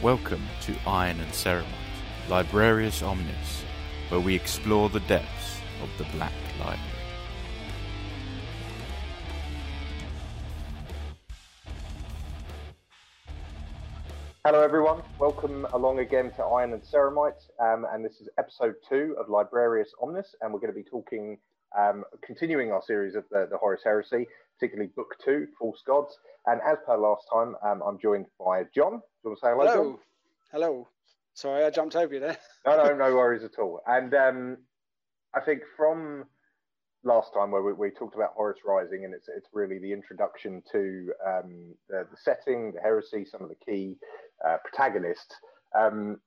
Welcome to Iron and Ceramite, Librarius Omnis, where we explore the depths of the Black Library. Hello, everyone. Welcome along again to Iron and Ceramite, um, and this is episode two of Librarius Omnis, and we're going to be talking, um, continuing our series of the, the Horus Heresy, particularly Book Two, False Gods. And as per last time, um, I'm joined by John. Do you want to say hello, Hello. John? Hello. Sorry, I jumped over you there. No, no, no worries at all. And um, I think from last time where we, we talked about Horus Rising, and it's it's really the introduction to um, the, the setting, the heresy, some of the key uh, protagonists. Um,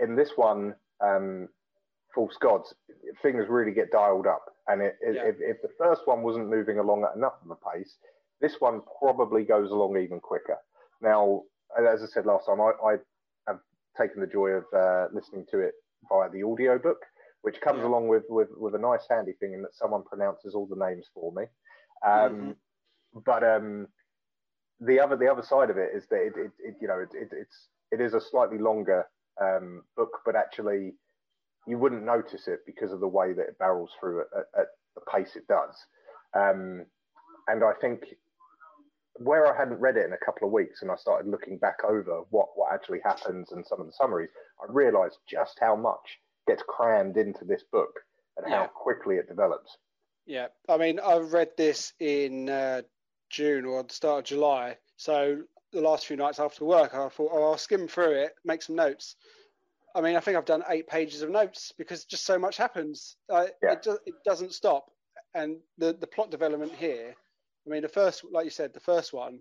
in this one, um, False Gods, things really get dialed up. And it, it, Yeah. if, if the first one wasn't moving along at enough of a pace, this one probably goes along even quicker. Now, as I said last time, I, I have taken the joy of uh, listening to it via the audio book, which comes Yeah. along with, with, with a nice handy thing in that someone pronounces all the names for me. Um, But um, the other the other side of it is that it, it, it you know it, it, it's it is a slightly longer um, book, but actually you wouldn't notice it because of the way that it barrels through at, at, at the pace it does. Um, and I think where I hadn't read it in a couple of weeks and I started looking back over what, what actually happens and some of the summaries, I realized just how much gets crammed into this book and how quickly it develops. Yeah. I mean, I read this in uh, June or the start of July. So the last few nights after work, I thought, oh, I'll skim through it, make some notes. I mean, I think I've done eight pages of notes because just so much happens. Uh, Yeah. it, do, it doesn't stop. And the, the plot development here, I mean, the first, like you said, the first one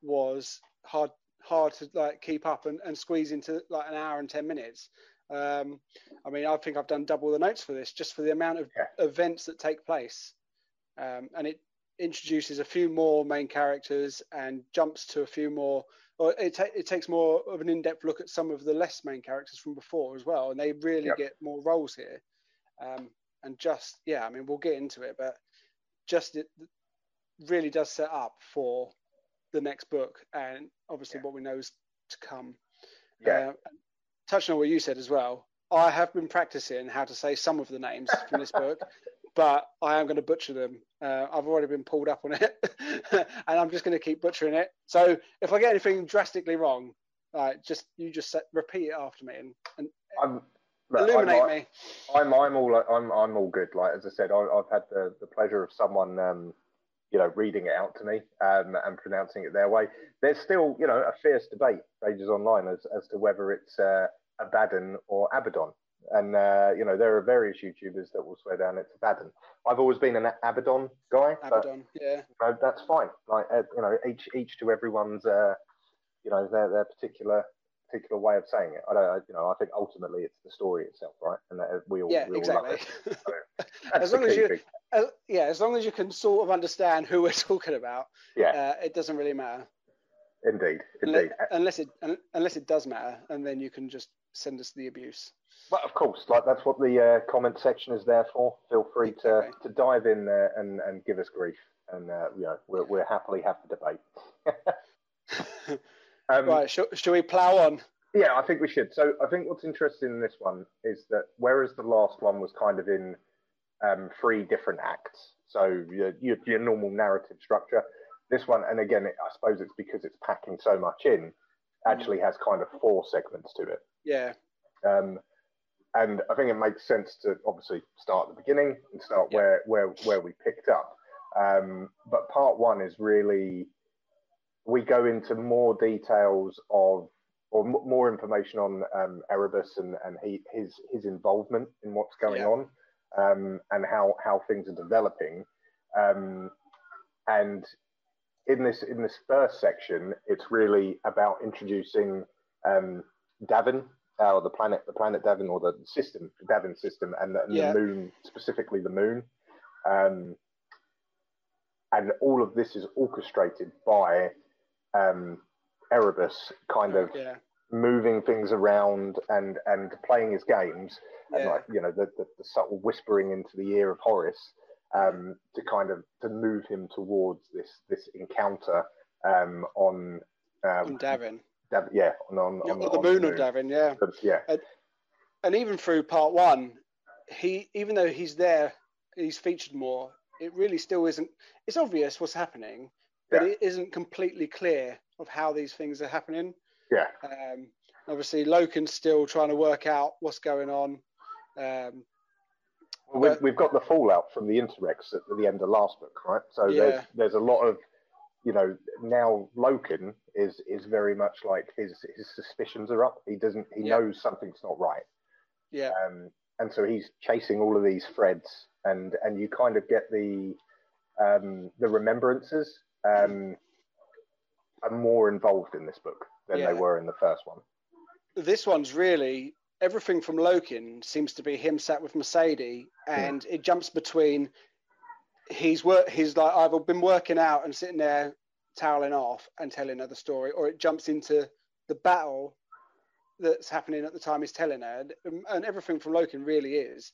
was hard hard to like keep up and, and squeeze into like an hour and 10 minutes. Um, I mean, I think I've done double the notes for this just for the amount of Yeah. events that take place. Um, and it introduces a few more main characters and jumps to a few more, or it, ta- it takes more of an in depth look at some of the less main characters from before as well. And they really Yep. get more roles here. Um, and just, yeah, I mean, we'll get into it, but just it really does set up for the next book and obviously Yeah. what we know is to come. Yeah. Uh, touching on what you said as well, I have been practicing how to say some of the names from this book, but I am going to butcher them. Uh, I've already been pulled up on it, and I'm just going to keep butchering it. So if I get anything drastically wrong, uh, just you just set, repeat it after me and, and I'm, look, I'm illuminate me. I'm I'm all I'm I'm all good. Like as I said, I, I've had the, the pleasure of someone um, you know reading it out to me um, and pronouncing it their way. There's still you know a fierce debate rages online as as to whether it's uh, Abaddon or Abaddon. And uh, you know there are various YouTubers that will swear down it's Abaddon. I've always been an Abaddon guy, but yeah, you know, that's fine. Like uh, you know, each each to everyone's uh, you know their their particular particular way of saying it. I don't, I, you know, I think ultimately it's the story itself, right? And that we all yeah, we all love exactly. it. That's as long as you, uh, yeah, as long as you can sort of understand who we're talking about, Yeah, uh, it doesn't really matter. indeed, Unless, indeed. unless it un- unless it does matter, and then you can just send us the abuse. But of course, like that's what the uh, comment section is there for. Feel free to, Exactly. to dive in there and, and give us grief, and uh, you know we'll, we'll happily have the debate. um, right, shall, shall we plow on? Yeah, I think we should. So I think what's interesting in this one is that whereas the last one was kind of in um, three different acts, so your, your, your normal narrative structure, this one, and again, it, I suppose it's because it's packing so much in, actually has kind of four segments to it. Yeah, Um, and I think it makes sense to obviously start at the beginning and start Yeah. where, where, where we picked up. Um, but part one is really, we go into more details of, or m- more information on um, Erebus and, and he, his, his involvement in what's going Yeah. on um, and how, how things are developing. Um, and in this, in this first section, it's really about introducing um, Davin, uh, or the planet, the planet Davin, or the system, the Davin system, and the, and Yeah. the moon, specifically the moon. Um, and all of this is orchestrated by um, Erebus, kind of yeah, moving things around and and playing his games, and like you know the, the, the subtle whispering into the ear of Horus um, to kind of to move him towards this this encounter um, on um, Davin. Dav- yeah, on, on, Yeah, on, the on moon of Davin, yeah. But, yeah, And even through part one, he even though he's there, he's featured more. It really still isn't. It's obvious what's happening, but Yeah. it isn't completely clear of how these things are happening. yeah, Um, obviously, Loken's still trying to work out what's going on. Um, Well, we've, But- we've got the fallout from the Interex at the end of last book, right? So Yeah. there's there's a lot of, you know, now Loken is is very much like his his suspicions are up. He doesn't he Yeah. knows something's not right, yeah, um, and so he's chasing all of these threads, and and you kind of get the um, the remembrances um, are more involved in this book than Yeah. they were in the first one. this one's really everything from Loken seems to be him sat with Mersadie, and it jumps between he's work he's like either been working out and sitting there toweling off and telling her the story, or it jumps into the battle that's happening at the time he's telling her, and, and everything from Loken really is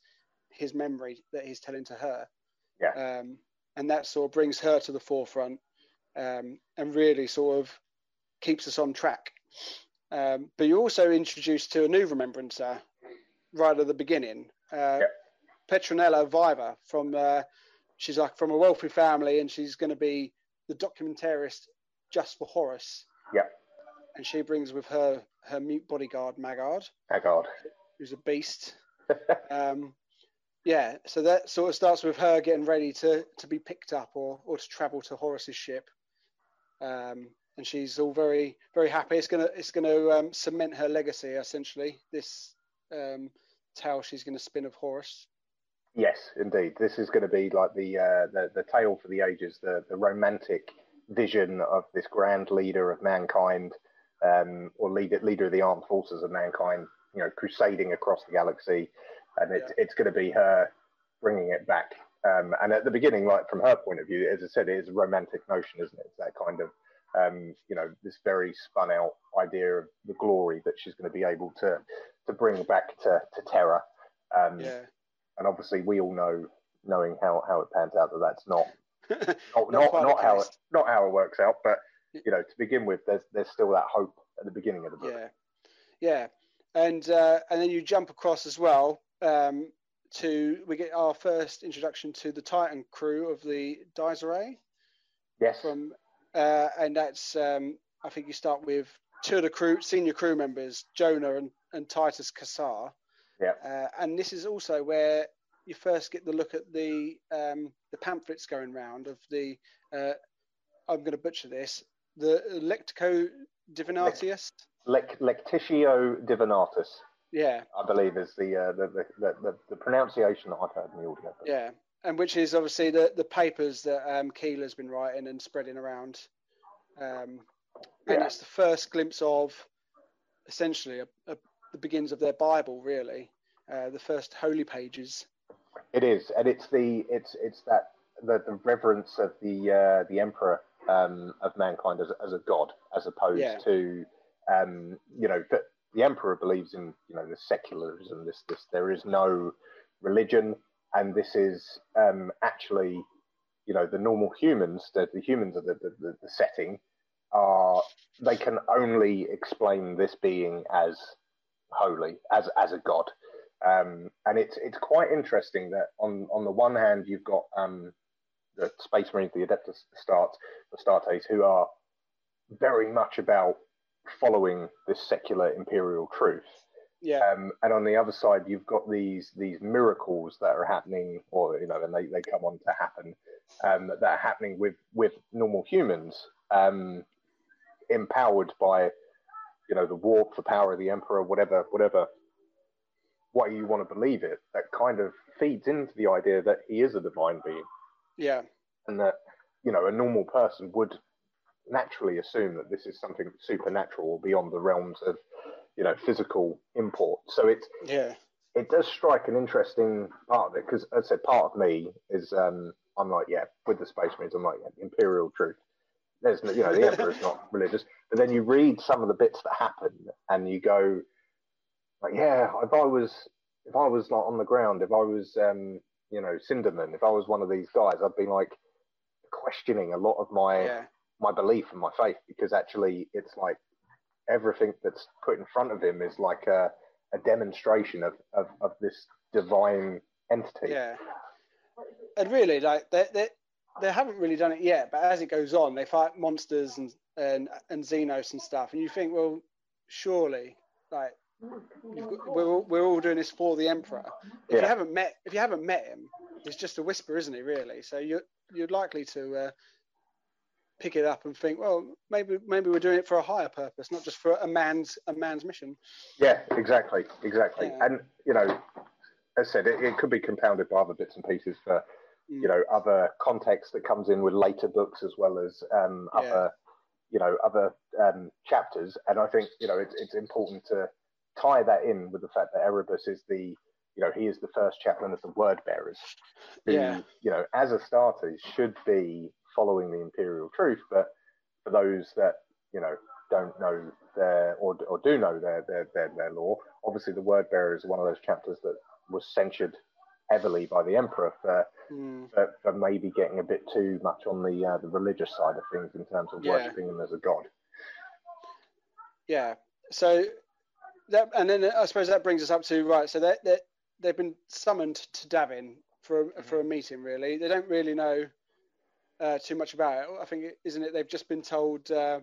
his memory that he's telling to her. Yeah. Um, and that sort of brings her to the forefront um, and really sort of keeps us on track. Um, but you're also introduced to a new remembrancer right at the beginning. Uh, Yeah. Petronella Vivar from uh, she's like from a wealthy family and she's going to be the documentarist just for Horus. Yeah. And she brings with her her mute bodyguard Maggard, Haggard. who's a beast. um, yeah, so that sort of starts with her getting ready to to be picked up or or to travel to Horus's ship. Um, and she's all very very happy. It's gonna it's gonna um, cement her legacy essentially. This um, tale she's gonna spin of Horus. Yes, indeed. This is going to be like the uh, the the tale for the ages, the the romantic vision of this grand leader of mankind, um, or leader leader of the armed forces of mankind. You know, crusading across the galaxy, and it's it's going to be her bringing it back. Um, and at the beginning, like from her point of view, as I said, it is a romantic notion, isn't it? It's that kind of um, you know this very spun out idea of the glory that she's going to be able to to bring back to to Terra. Um, Yeah. and obviously we all know knowing how, how it pans out that that's not not Not not, not how it not how it works out but you know to begin with there's there's still that hope at the beginning of the book Yeah, yeah, and uh, and then you jump across as well um, to we get our first introduction to the Titan crew of the Dies Irae yes from, uh, and that's um, I think you start with two of the crew senior crew members Jonah and, and Titus Cassar. Yeah. uh, and this is also where you first get the look at the um, the pamphlets going round of the uh, I'm going to butcher this the Lectico Divinatius. Lec- lectitio divinatus Yeah, i believe is the, uh, the, the, the the pronunciation that i've heard in the audio but yeah, and which is obviously the the papers that um, Keeler's been writing and spreading around, um, and Yeah. it's the first glimpse of essentially a, a, the beginnings of their Bible, really, uh, the first holy pages. It is, and it's the it's it's that the, the reverence of the uh, the emperor um, of mankind as, as a god, as opposed Yeah. to um, you know that the emperor believes in you know the secularism. This this there is no religion, and this is um, actually you know the normal humans, the, the humans of the, the, the, setting are they can only explain this being as holy, as as a god. Um, and it's it's quite interesting that on on the one hand you've got um, the Space Marines, the Adeptus Start, the Startes, who are very much about following this secular imperial truth. Yeah, Um, and on the other side, you've got these these miracles that are happening, or you know, and they, they come on to happen, um, that are happening with with normal humans, um, empowered by, you know, the warp, the power of the emperor, whatever, whatever, way you want to believe it. That kind of feeds into the idea that he is a divine being, yeah, and that you know a normal person would naturally assume that this is something supernatural or beyond the realms of you know physical import. So it's yeah, it does strike an interesting part of it because, as I said, part of me is um, I'm like, yeah, with the Space Marines, I'm like, yeah, imperial truth. There's no, you know, the Emperor is not religious, but then you read some of the bits that happen, and you go, like, yeah, if I was, if I was like on the ground, if I was, um, you know, Sindermann, if I was one of these guys, I'd be like questioning a lot of my yeah, my belief and my faith because actually it's like everything that's put in front of him is like a, a demonstration of, of, of this divine entity. Yeah. And really, like they they they haven't really done it yet, but as it goes on, they fight monsters and and and Xenos and stuff, and you think, well, surely, like got, we're all, we're all doing this for the Emperor. If Yeah. you haven't met if you haven't met him, it's just a whisper, isn't it? Really. So you're you're likely to uh, pick it up and think, well, maybe maybe we're doing it for a higher purpose, not just for a man's a man's mission. Yeah, exactly, exactly. Yeah. And you know, as I said, it, it could be compounded by other bits and pieces for Mm. you know other context that comes in with later books as well as um, Yeah. other you know other um, chapters. And I think you know it's, it's important to tie that in with the fact that Erebus is the you know he is the first chaplain of the word bearers. Who, Yeah. You know, as a starter, should be following the imperial truth, but for those that you know don't know their or, or do know their, their their their law, obviously the word bearer is one of those chapters that was censured heavily by the emperor for, Mm. for, for maybe getting a bit too much on the uh, the religious side of things in terms of Yeah. worshipping him as a god. Yeah. So that, and then I suppose that brings us up to right. So they they they've been summoned to Davin for a, for a meeting. Really, they don't really know uh, too much about it. I think isn't it? They've just been told uh,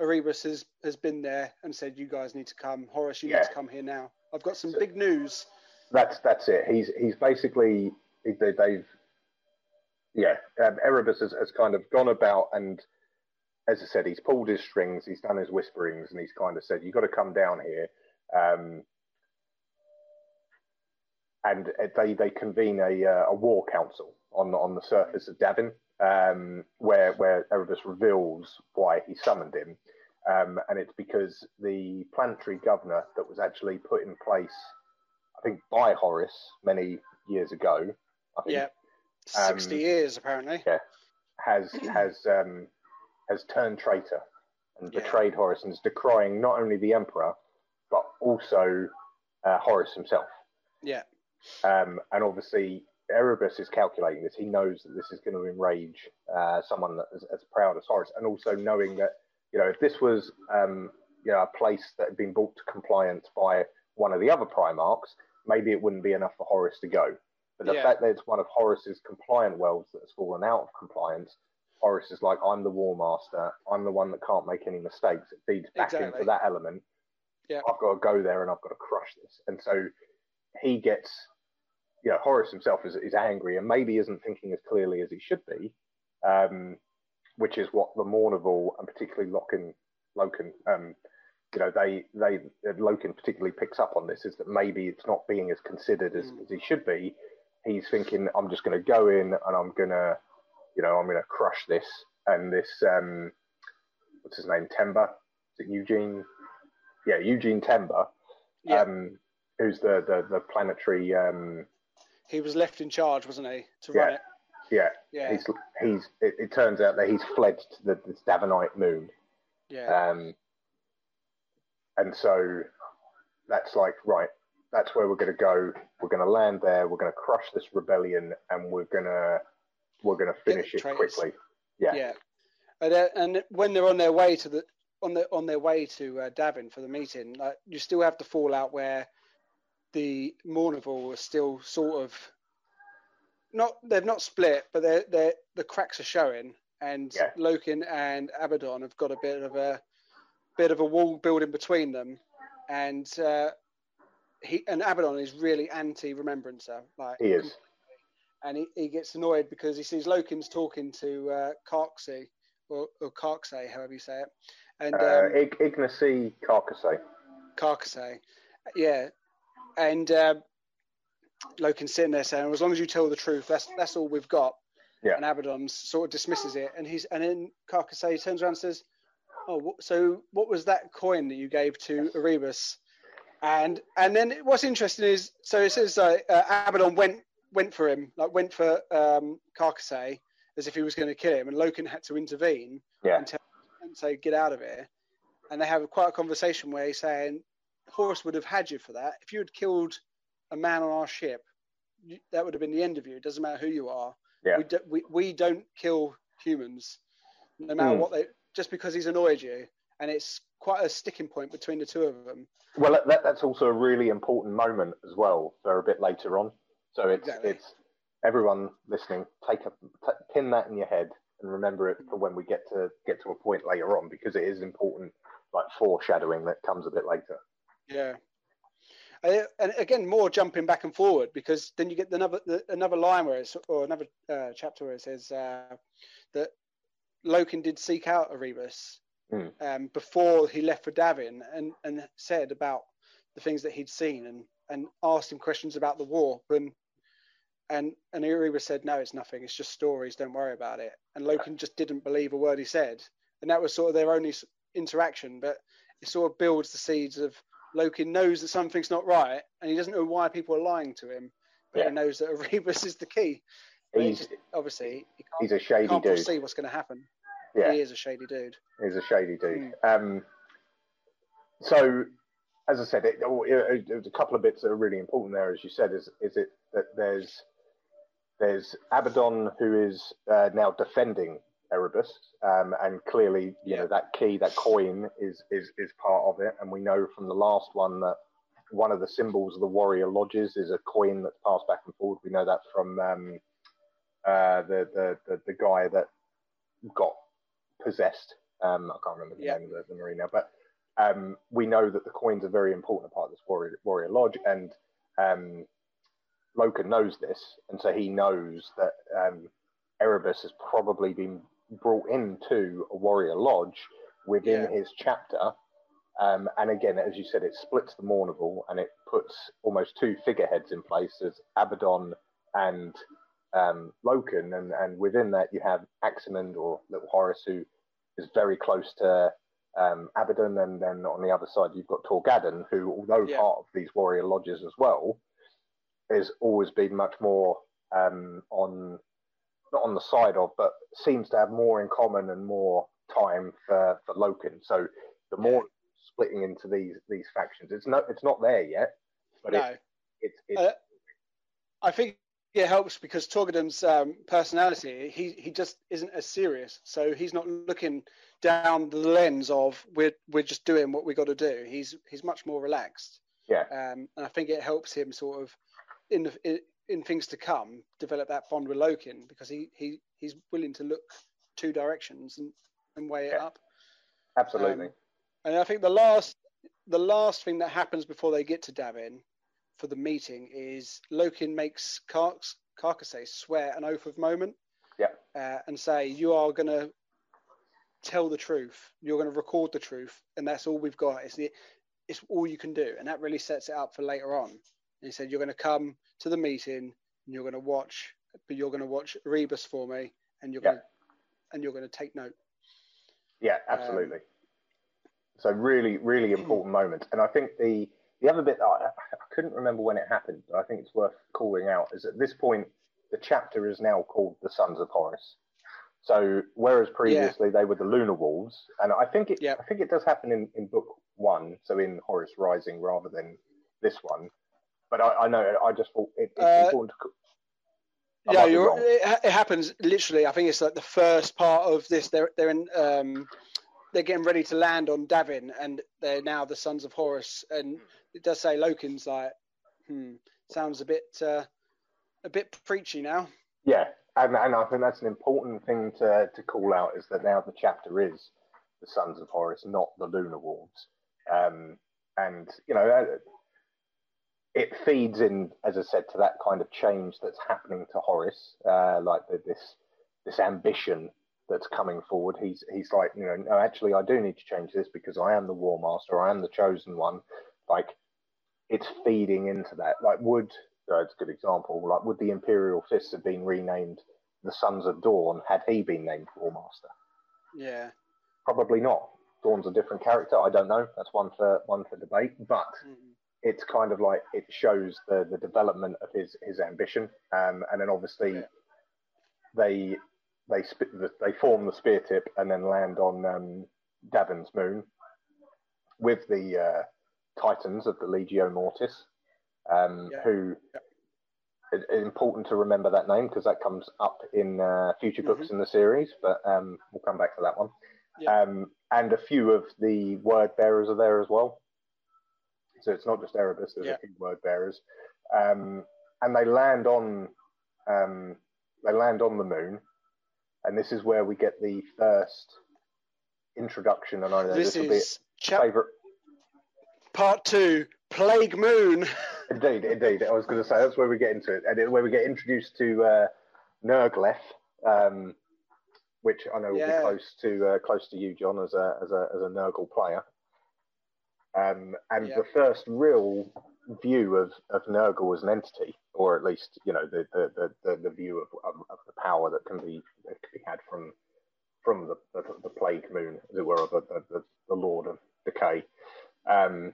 Erebus has has been there and said, "You guys need to come. Horus, you need to come here now. I've got some big news." That's that's it. He's he's basically they, they've yeah. Um, Erebus has, has kind of gone about and as I said, he's pulled his strings, he's done his whisperings, and he's kind of said, "You've got to come down here." Um, and uh, they they convene a uh, a war council on on the surface of Davin, um, where where Erebus reveals why he summoned him, um, and it's because the planetary governor that was actually put in place, I think by Horus many years ago, I think, Yeah, Um, sixty years apparently. Yeah, has has um, has turned traitor and Yeah. betrayed Horus and is decrying not only the emperor but also uh, Horus himself. Yeah, Um, and obviously, Erebus is calculating this. He knows that this is going to enrage uh, someone that is as proud as Horus, and also knowing that you know if this was um, you know a place that had been brought to compliance by one of the other Primarchs, maybe it wouldn't be enough for Horus to go. But the Yeah. fact that it's one of Horus's compliant worlds that has fallen out of compliance, Horus is like, I'm the War Master. I'm the one that can't make any mistakes. It feeds back Exactly. into that element. Yeah. I've got to go there and I've got to crush this. And so he gets, you know, Horus himself is, is angry and maybe isn't thinking as clearly as he should be, um, which is what the Mournival and particularly Loken, Loken, um, you know, they, they, Loken particularly picks up on this is that maybe it's not being as considered as, Mm. as he should be. He's thinking, I'm just going to go in and I'm going to, you know, I'm going to crush this. And this, um, what's his name, Temba? Is it Eugene? Yeah, Eugene Temba, yeah. um, who's the, the, the planetary, um, he was left in charge, wasn't he, to Yeah. run it? yeah, Yeah, he's, he's, it, it turns out that he's fled to the, Davinite moon. yeah, Um, and so that's like, right, that's where we're going to go. We're going to land there. We're going to crush this rebellion and we're going to, we're going to finish it quickly. Yeah. yeah. And, uh, and when they're on their way to the on their on their way to uh, Davin for the meeting, like you still have the fallout where the Mournival are still sort of not they've not split, but they're they the cracks are showing, and Yeah. Loken and Abaddon have got a bit of a bit of a wall building between them, and uh, he and Abaddon is really anti-remembrancer, like He is. and he, he gets annoyed because he sees Loken's talking to uh, Carxey or, or however you say it, and Uh, um, Ignacy Karkasy. Carxey, yeah, and uh, Loken's sitting there saying, "As long as you tell the truth, that's that's all we've got." Yeah. And Abaddon sort of dismisses it, and he's and then Karkasy turns around and says, "Oh, so what was that coin that you gave to Erebus?" And and then what's interesting is so it says uh, uh, Abaddon went went for him, like went for um, Karkasy as if he was going to kill him, and Loken had to intervene Yeah. and, tell, and say, "Get out of here." And they have quite a conversation where he's saying, "Horus would have had you for that. If you had killed a man on our ship, you, that would have been the end of you. It doesn't matter who you are. Yeah. We, do, we we don't kill humans, no matter Hmm. what they. Just because he's annoyed you." and it's quite a sticking point between the two of them. Well, that, that's also a really important moment as well for a bit later on. So it's exactly. it's everyone listening, take a t- pin that in your head and remember it for when we get to get to a point later on because it is important, like foreshadowing that comes a bit later. Yeah. Uh, and again, more jumping back and forward because then you get another the, another line where it's or another uh, chapter where it says uh, that Loken did seek out Erebus mm. um, before he left for Davin and and said about the things that he'd seen and and asked him questions about the warp and and and Erebus said no it's nothing. It's just stories. Don't worry about it. And Loken just didn't believe a word he said. And that was sort of their only interaction but it sort of builds the seeds of Loken knows that something's not right, and he doesn't know why people are lying to him, but yeah. he knows that Erebus is the key. he's just, obviously he he's a shady can't dude. See what's going to happen. Yeah, he is a shady dude. He's a shady dude. Mm. Um, so, as I said, it, it, it, a couple of bits that are really important there. As you said, is is it that there's there's Abaddon who is uh, now defending Erebus, um, and clearly, you yeah. know, that key, that coin, is is is part of it. And we know from the last one that one of the symbols of the warrior lodges is a coin that's passed back and forward. We know that from um, uh, the, the, the the guy that got possessed. Um, I can't remember the yeah. name of the, the marine now, but um, we know that the coin's are very important part of this warrior warrior lodge, and um, Loken knows this, and so he knows that um, Erebus has probably been brought into a warrior lodge within yeah. his chapter. Um, and again, as you said, it splits the Mournival and it puts almost two figureheads in place as Abaddon and um, Loken. And, and within that, you have Aximand or Little Horus, who is very close to um, Abaddon. And then on the other side, you've got Torgaddon, who, although yeah. part of these warrior lodges as well, has always been much more um, on not on the side of, but seems to have more in common and more time for, for Loken. So the more splitting into these these factions, it's not it's not there yet, but no. it's it's. Uh, I think it helps because Torgaddon's um, personality, he he just isn't as serious. So he's not looking down the lens of we're we're just doing what we got to do. He's he's much more relaxed. Yeah. Um, and I think it helps him sort of in the in things to come, develop that bond with Loken because he, he he's willing to look two directions and, and weigh it yeah. up. Absolutely. Um, and I think the last the last thing that happens before they get to Davin for the meeting is Loken makes Car- Karkasy swear an oath of moment. Yeah. Uh, and say you are going to tell the truth. You're going to record the truth, and that's all we've got. It's the, it's all you can do, and that really sets it up for later on. And he said, You're going to come to the meeting and you're going to watch, but you're going to watch Erebus for me and you're yeah. going to, and you're going to take note. Yeah, absolutely. Um, so really, really important moment. And I think the, the other bit, I, I couldn't remember when it happened, but I think it's worth calling out is at this point, the chapter is now called The Sons of Horus. So whereas previously yeah. they were the Lunar Wolves, and I think it, yeah. I think it does happen in, in book one, so in Horus Rising rather than this one. But I, I know I just thought it, it's uh, important to. I yeah, you're, it, it, happens literally. I think it's like the first part of this. They're they're in. Um, they're getting ready to land on Davin, and they're now the sons of Horus. And it does say Loken's like, hmm, sounds a bit uh, a bit preachy now. Yeah, and, and I think that's an important thing to to call out is that now the chapter is the sons of Horus, not the Lunar Wolves. Um, and you know, it feeds in, as I said, to that kind of change that's happening to Horus, uh, like the, this this ambition that's coming forward. He's he's like, you know, no, actually, I do need to change this because I am the War Master, I am the chosen one. Like, it's feeding into that. Like, would oh, it's a good example. Like, would the Imperial Fists have been renamed the Sons of Dorn had he been named War Master? Yeah, probably not. Dorn's a different character. I don't know. That's one for one for debate, but. Mm-hmm it's kind of like it shows the the development of his his ambition, um, and then obviously yeah. they they they form the spear tip and then land on um, Davin's moon with the uh, Titans of the Legio Mortis, um, yeah. who. Yeah. It's important to remember that name because that comes up in uh, future books mm-hmm. in the series, but um, we'll come back to that one. Yeah. Um, and a few of the word bearers are there as well. So it's not just Erebus, there's Yeah. a few word bearers. Um, and they land on um, they land on the moon. And this is where we get the first introduction. And I know this this, will be is a chap- favorite. part two, Plague Moon. Indeed, indeed. I was going to say that's where we get into it, and it, where we get introduced to uh, Nurgleth, um, which I know will Yeah. be close to uh, close to you, John, as a as a as a Nurgle player. Um, and Yeah. the first real view of, of Nurgle as an entity, or at least you know the the, the, the, view of, of, of the power that can be that can be had from from the, the, the plague moon, as it were, or the, the, the, Lord of Decay. Um,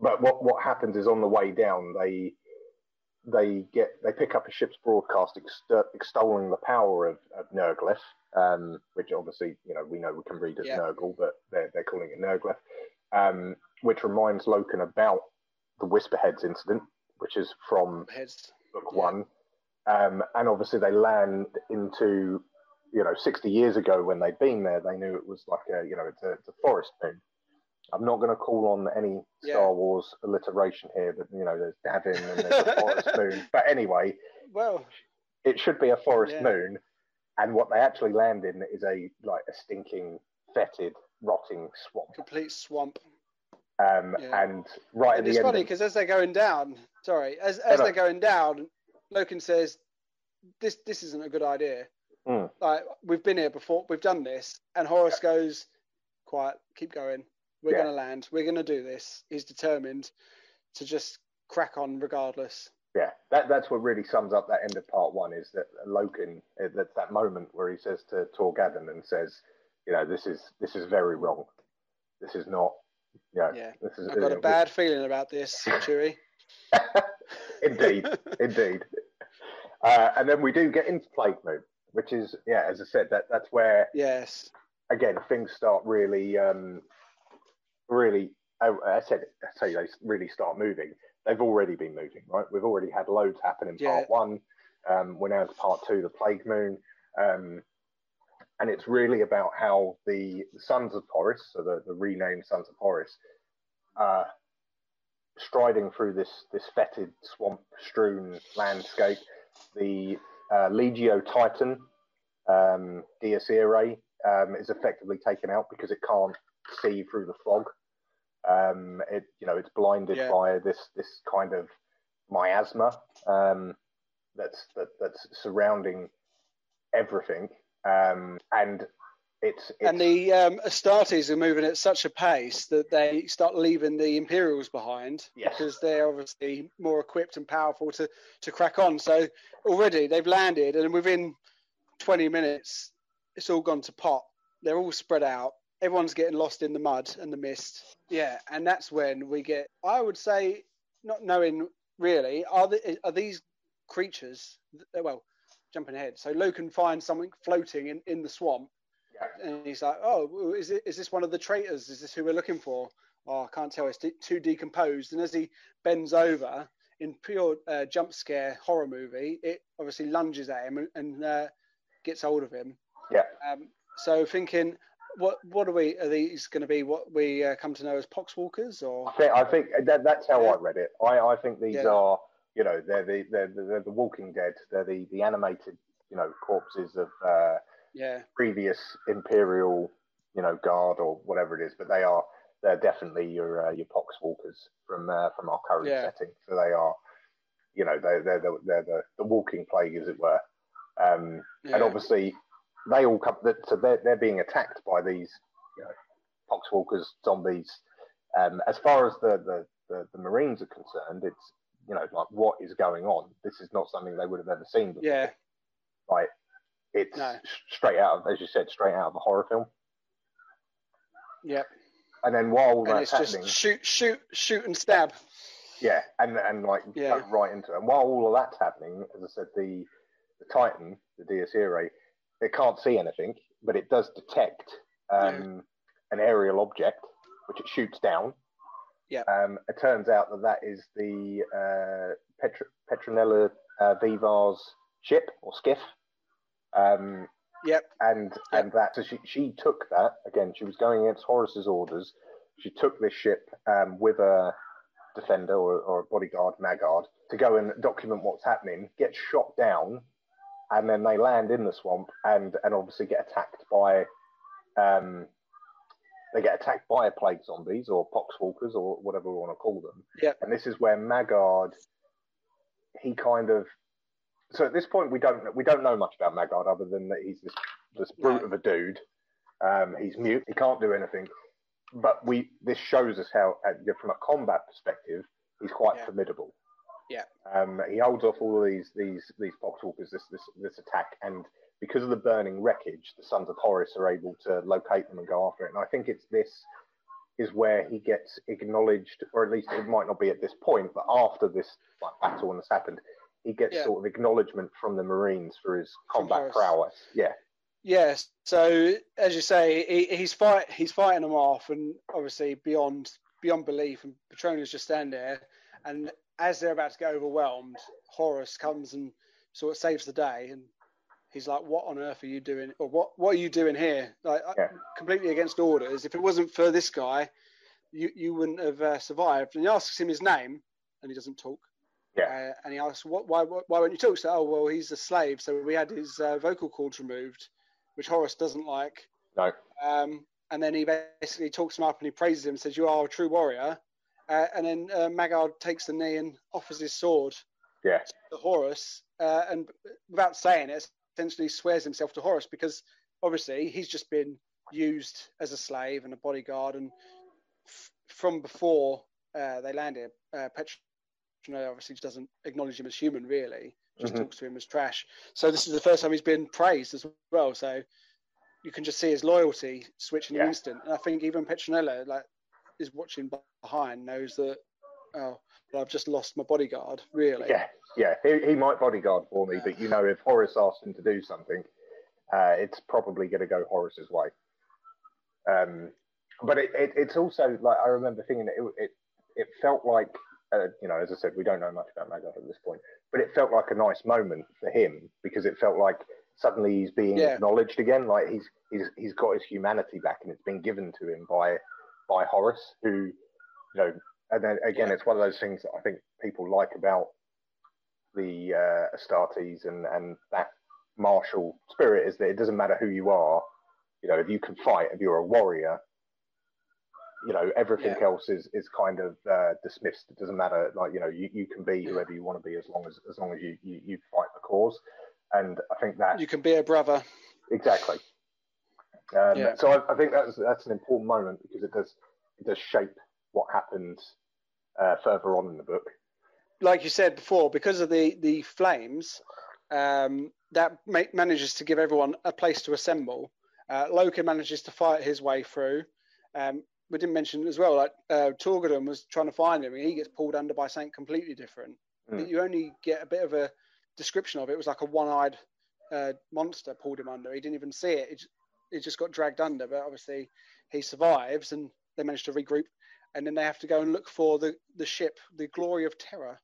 but what what happens is on the way down, they they get they pick up a ship's broadcast ext- extolling the power of, of Nurgleth, um, which obviously you know we know we can read as Yeah. Nurgle, but they're they're calling it Nurgleth, um, which reminds Loken about the Whisperheads incident, which is from Heads. book Yeah. one, um, and obviously they land into you know 60 years ago when they'd been there, they knew it was like a you know it's a, it's a forest moon. I'm not going to call on any Yeah. Star Wars alliteration here, but you know there's Davin and there's a forest moon. But anyway, Well, it should be a forest Yeah. moon, and what they actually land in is a like a stinking, fetid, rotting swamp. complete swamp. Um, Yeah. And right And at the it's end, funny of- because as they're going down, sorry, as as they're going down, Loken says, "This this isn't a good idea. Mm. Like we've been here before, we've done this." And Horus goes, "Quiet, keep going. We're Yeah. going to land. We're going to do this." He's determined to just crack on regardless. yeah, that that's what really sums up that end of part one is that Loken, uh, that's that moment where he says to Torgaddon and says, you know, this is this is very wrong. This is not, you know, Yeah. this is I've got a bad feeling about this, Chewie. indeed, indeed. Uh, and then we do get into Plague Moon, which is, yeah, as I said, that that's where yes. again things start really, um, really. I, I said, I say they really start moving. They've already been moving, right? We've already had loads happen in Yeah. part one. Um, we're now into part two, the Plague Moon, um, and it's really about how the Sons of Horus, so the, the renamed Sons of Horus, uh, striding through this this fetid swamp-strewn landscape. The uh, Legio Titan, um, Dies Irae, um, is effectively taken out because it can't see through the fog. Um, it you know it's blinded Yeah. by this this kind of miasma um, that's that, that's surrounding everything, um, and it's, it's And the um, Astartes are moving at such a pace that they start leaving the Imperials behind Yes. because they're obviously more equipped and powerful to, to crack on. So already they've landed, and within 20 minutes, it's all gone to pot. They're all spread out. Everyone's getting lost in the mud and the mist. Yeah, and that's when we get, I would say, not knowing really, are, the, are these creatures, well, jumping ahead. So Loken finds something floating in, in the swamp yeah, and he's like, "Oh, is it is this one of the traitors? Is this who we're looking for?" Oh, I can't tell. It's de- too decomposed. And as he bends over in pure uh, jump scare horror movie, it obviously lunges at him and, and uh, gets hold of him. yeah. Um, so thinking, what what are we? Are these going to be what we uh, come to know as poxwalkers or? I think, I think that, that's how Yeah. I read it. I, I think these Yeah. are, you know, they're the they're, the- they're the Walking Dead. They're the, the animated, you know, corpses of uh, Yeah, previous Imperial, you know, guard or whatever it is. But they are they're definitely your uh, your poxwalkers from uh, from our current Yeah. setting. So they are, you know, they're they're the, they're the, the walking plague, as it were. Um, yeah. and obviously they all come so they're, they're being attacked by these you know poxwalkers zombies um, as far as the, the, the, the marines are concerned it's you know like what is going on this is not something they would have ever seen before yeah, like it's No. straight out of as you said straight out of a horror film yeah. and then while And that's it's just happening shoot, shoot, shoot, and stab. yeah and and like Yeah. go right into it and while all of that's happening as i said the the titan the Dies Irae, it can't see anything but it does detect um, an aerial object which it shoots down Yeah. um, it turns out that that is the uh, Petr- petronella uh, vivar's ship or skiff um, Yep. And Yep. and that so she she took that again. She was going against Horus's orders. She took this ship um, with a defender or, or a bodyguard, Maggard, to go and document what's happening. Get shot down, and then they land in the swamp and and obviously get attacked by. Um, they get attacked by plague zombies or poxwalkers or whatever we want to call them. Yeah. And this is where Maggard, he kind of. So at this point, we don't we don't know much about Maggard other than that he's this this brute of a dude. Um, he's mute. He can't do anything. But we this shows us how, from a combat perspective, he's quite Yeah. formidable. Yeah. Um, he holds off all of these these these poxwalkers this this this attack, and because of the burning wreckage, the sons of Horus are able to locate them and go after it. And I think it's this is where he gets acknowledged, or at least it might not be at this point, but after this like, battle and has happened, he gets Yeah. sort of acknowledgement from the Marines for his combat prowess. Yeah, Yes. So as you say, he, he's fight he's fighting them off, and obviously beyond beyond belief. And Petronius just stand there, and as they're about to get overwhelmed, Horus comes and sort of saves the day, and he's like, "What on earth are you doing? Or what what are you doing here? Like Yeah. completely against orders. If it wasn't for this guy, you you wouldn't have uh, survived." And he asks him his name, and he doesn't talk. Yeah. Uh, and he asks, "What? Why? Why won't you talk?" So, oh well, he's a slave, so we had his uh, vocal cords removed, which Horus doesn't like. no, Um, and then he basically talks him up and he praises him, says, "You are a true warrior." Uh, and then uh, Maggard takes the knee and offers his sword yeah, to Horus, uh, and without saying it, essentially swears himself to Horus because obviously he's just been used as a slave and a bodyguard, and f- from before uh, they landed, uh, Petronella obviously just doesn't acknowledge him as human, really, just Mhm. talks to him as trash. So this is the first time he's been praised as well. So you can just see his loyalty switch in an instant. And I think even Petronella, like, is watching behind, knows that, oh, well, I've just lost my bodyguard, really. yeah, yeah. He, he might bodyguard for me, but you know, if Horus asked him to do something, uh, it's probably going to go Horus's way. Um, but it, it, it's also like I remember thinking that it it, it felt like uh, you know, as I said, we don't know much about Maggard at this point, but it felt like a nice moment for him because it felt like suddenly he's being Yeah. acknowledged again, like he's he's he's got his humanity back, and it's been given to him by by Horus, who you know, and then again, Yeah. it's one of those things that I think people like about the uh, Astartes and and that martial spirit is that it doesn't matter who you are, you know, if you can fight, if you're a warrior, you know, everything Yeah. else is is kind of uh, dismissed. It doesn't matter, like you know, you, you can be whoever you want to be as long as as long as you you, you fight the cause, and I think that You can be a brother. exactly. Um, Yeah. So I, I think that's that's an important moment because it does it does shape what happens uh, further on in the book. Like you said before, because of the the flames, um, that ma- manages to give everyone a place to assemble. Uh, Loken manages to fight his way through. Um, we didn't mention as well, like uh, Torgaddon was trying to find him, and he gets pulled under by something completely different. Mm. You only get a bit of a description of it. It was like a one-eyed uh, monster pulled him under. He didn't even see it. It just, it just got dragged under. But obviously, he survives, and they manage to regroup. And then they have to go and look for the, the ship, the Glory of Terra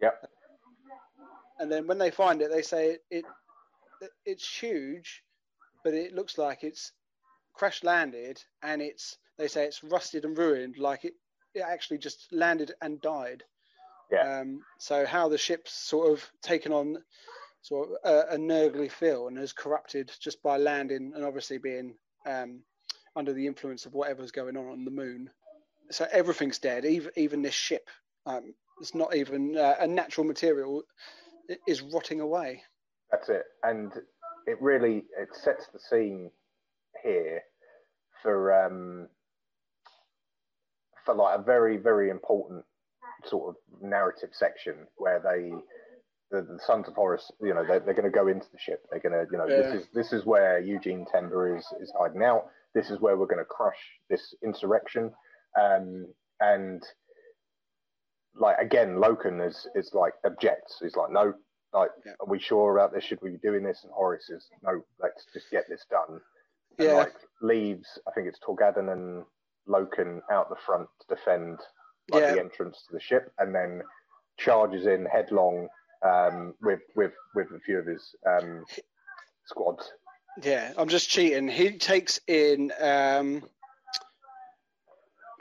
Yep. and then when they find it, they say it, it it's huge, but it looks like it's crash landed, and it's they say it's rusted and ruined, like it it actually just landed and died. Yeah. Um, so how the ship's sort of taken on sort of a, a nurgly feel and has corrupted just by landing and obviously being um, under the influence of whatever's going on on the moon. So everything's dead, even even this ship. Um, it's not even uh, a natural material is rotting away. That's it, and it really it sets the scene here for um, for like a very very important sort of narrative section where they the, the sons of Horus, you know, they're, they're going to go into the ship. They're going to, you know, Yeah. this is this is where Eugene Temba is is hiding out. This is where we're going to crush this insurrection. Um, and like again, Loken is is like objects. He's like, no, like, Yeah. are we sure about this? Should we be doing this? And Horus is, no, let's just get this done. And Yeah. like leaves, I think it's Torgaddon and Loken out the front to defend like Yeah. the entrance to the ship, and then charges in headlong um, with with with a few of his um, squads. Yeah, I'm just cheating. He takes in um,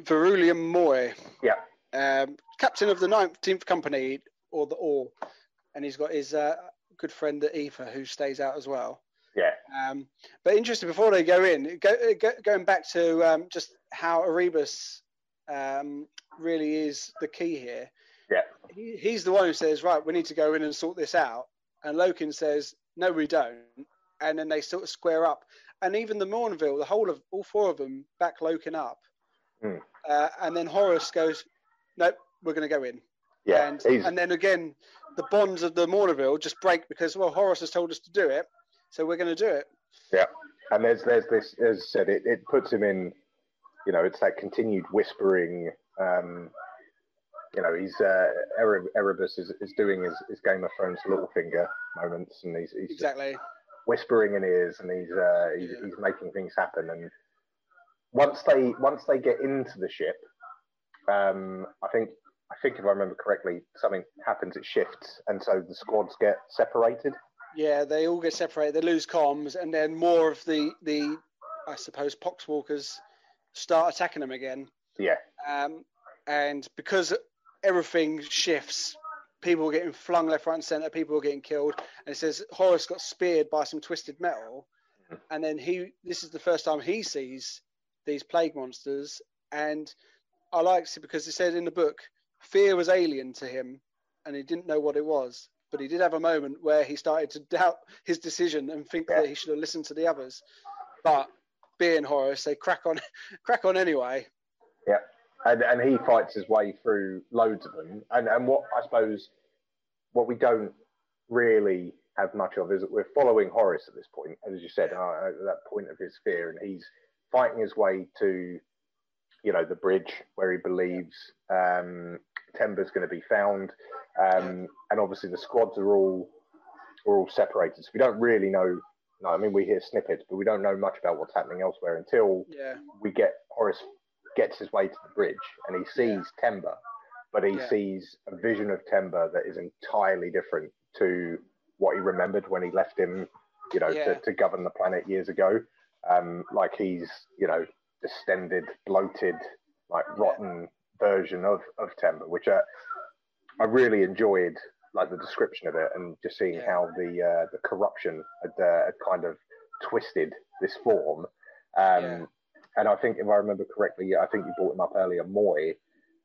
Verulam Moy, Yeah, um, captain of the 19th Company, or the Or, and he's got his uh, good friend the Either, who stays out as well. yeah, Um, but interesting, before they go in, go, go, going back to um, just how Erebus um, really is the key here. yeah, He, he's the one who says, right, we need to go in and sort this out. And Loken says, no, we don't. And then they sort of square up. And even the Mournival, the whole of all four of them back Loken up. Hmm. Uh, and then Horus goes, nope, we're going to go in. yeah. And, and then again, the bonds of the Mournival just break because, well, Horus has told us to do it. So we're going to do it. Yeah, and there's there's this as I said, it, it puts him in, you know, it's that continued whispering. Um, you know, he's uh, Ere- Erebus is, is doing his, his Game of Thrones Littlefinger moments, and he's he's Exactly. whispering in ears, and he's uh, he's, Yeah. he's making things happen. And once they once they get into the ship, um, I think I think if I remember correctly, something happens. It shifts, and so the squads get separated. Yeah, they all get separated. They lose comms, and then more of the the I suppose poxwalkers start attacking them again. Yeah, Um, and because everything shifts, people are getting flung left, right, and centre. People are getting killed. And it says Horus got speared by some twisted metal, and then he. This is the first time he sees these plague monsters, and I like it because it said in the book, fear was alien to him, and he didn't know what it was. But he did have a moment where he started to doubt his decision and think Yeah. that he should have listened to the others. But being Horus, they crack on, crack on anyway. Yeah, and and he fights his way through loads of them. And and what I suppose what we don't really have much of is that we're following Horus at this point, as you said, uh, at that point of his fear, and he's fighting his way to, you know, the bridge where he believes um, Temba's going to be found, um, and obviously the squads are all are all separated, so we don't really know. No, I mean we hear snippets, but we don't know much about what's happening elsewhere until Yeah, we get Horus gets his way to the bridge and he sees Temba, but he Yeah. sees a vision of Temba that is entirely different to what he remembered when he left him, you know, Yeah. to, to govern the planet years ago. Um, like he's, you know, distended, bloated, like rotten version of of Temba, which I, I really enjoyed, like the description of it and just seeing how the uh, the corruption had, uh, had kind of twisted this form. Um, Yeah. And I think, if I remember correctly, I think you brought him up earlier. Moy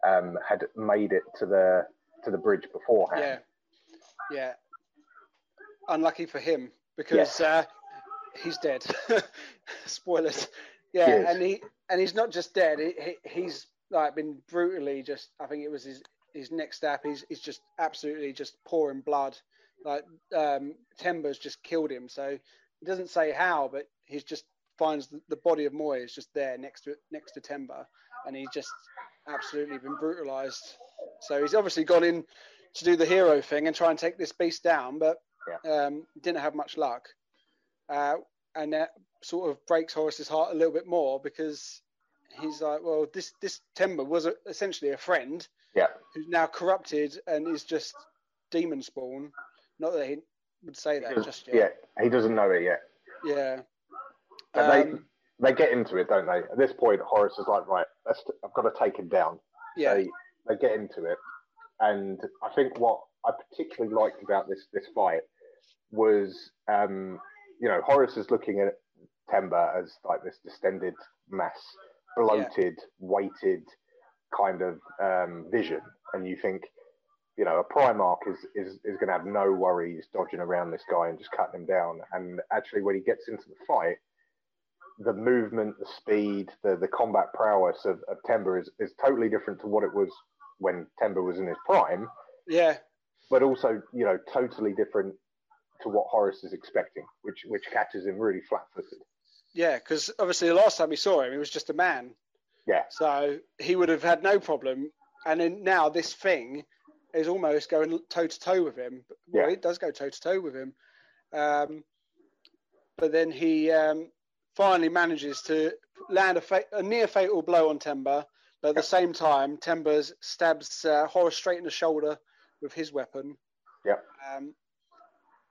um, had made it to the to the bridge beforehand. yeah, yeah. Unlucky for him because uh, he's dead. Spoilers. Yeah, and he and he's not just dead. He, he, he's like been brutally just. I think it was his his next step. He's he's just absolutely just pouring blood. Like um, Temba's just killed him. So he doesn't say how, but he's just finds the, the body of Moy is just there next to next to Temba, and he's just absolutely been brutalized. So he's obviously gone in to do the hero thing and try and take this beast down, but um, didn't have much luck. Uh, and that sort of breaks Horus's heart a little bit more because he's like, well, this this Temba was a, essentially a friend Yeah. who's now corrupted and is just demon spawn. Not that he would say that just yet. Yeah, he doesn't know it yet. Yeah. Um, they they get into it, don't they? At this point, Horus is like, right, let's, I've got to take him down. yeah. They they get into it, and I think what I particularly liked about this this fight was, um, you know, Horus is looking at Temba as like this distended mass, bloated, weighted kind of um, vision, and you think, you know, a Primarch is is is going to have no worries dodging around this guy and just cutting him down. And actually, when he gets into the fight, the movement, the speed, the, the combat prowess of, of Temba is, is totally different to what it was when Temba was in his prime, Yeah. but also, you know, totally different to what Horus is expecting, which which catches him really flat footed. Yeah. Because obviously the last time we saw him, he was just a man. Yeah. So he would have had no problem. And then now this thing is almost going toe to toe with him. Well, Yeah. it does go toe to toe with him. Um, but then he um, finally manages to land a, fa- a near fatal blow on Temba. But at the same time, Temba stabs uh, Horus straight in the shoulder with his weapon. Yeah. Um,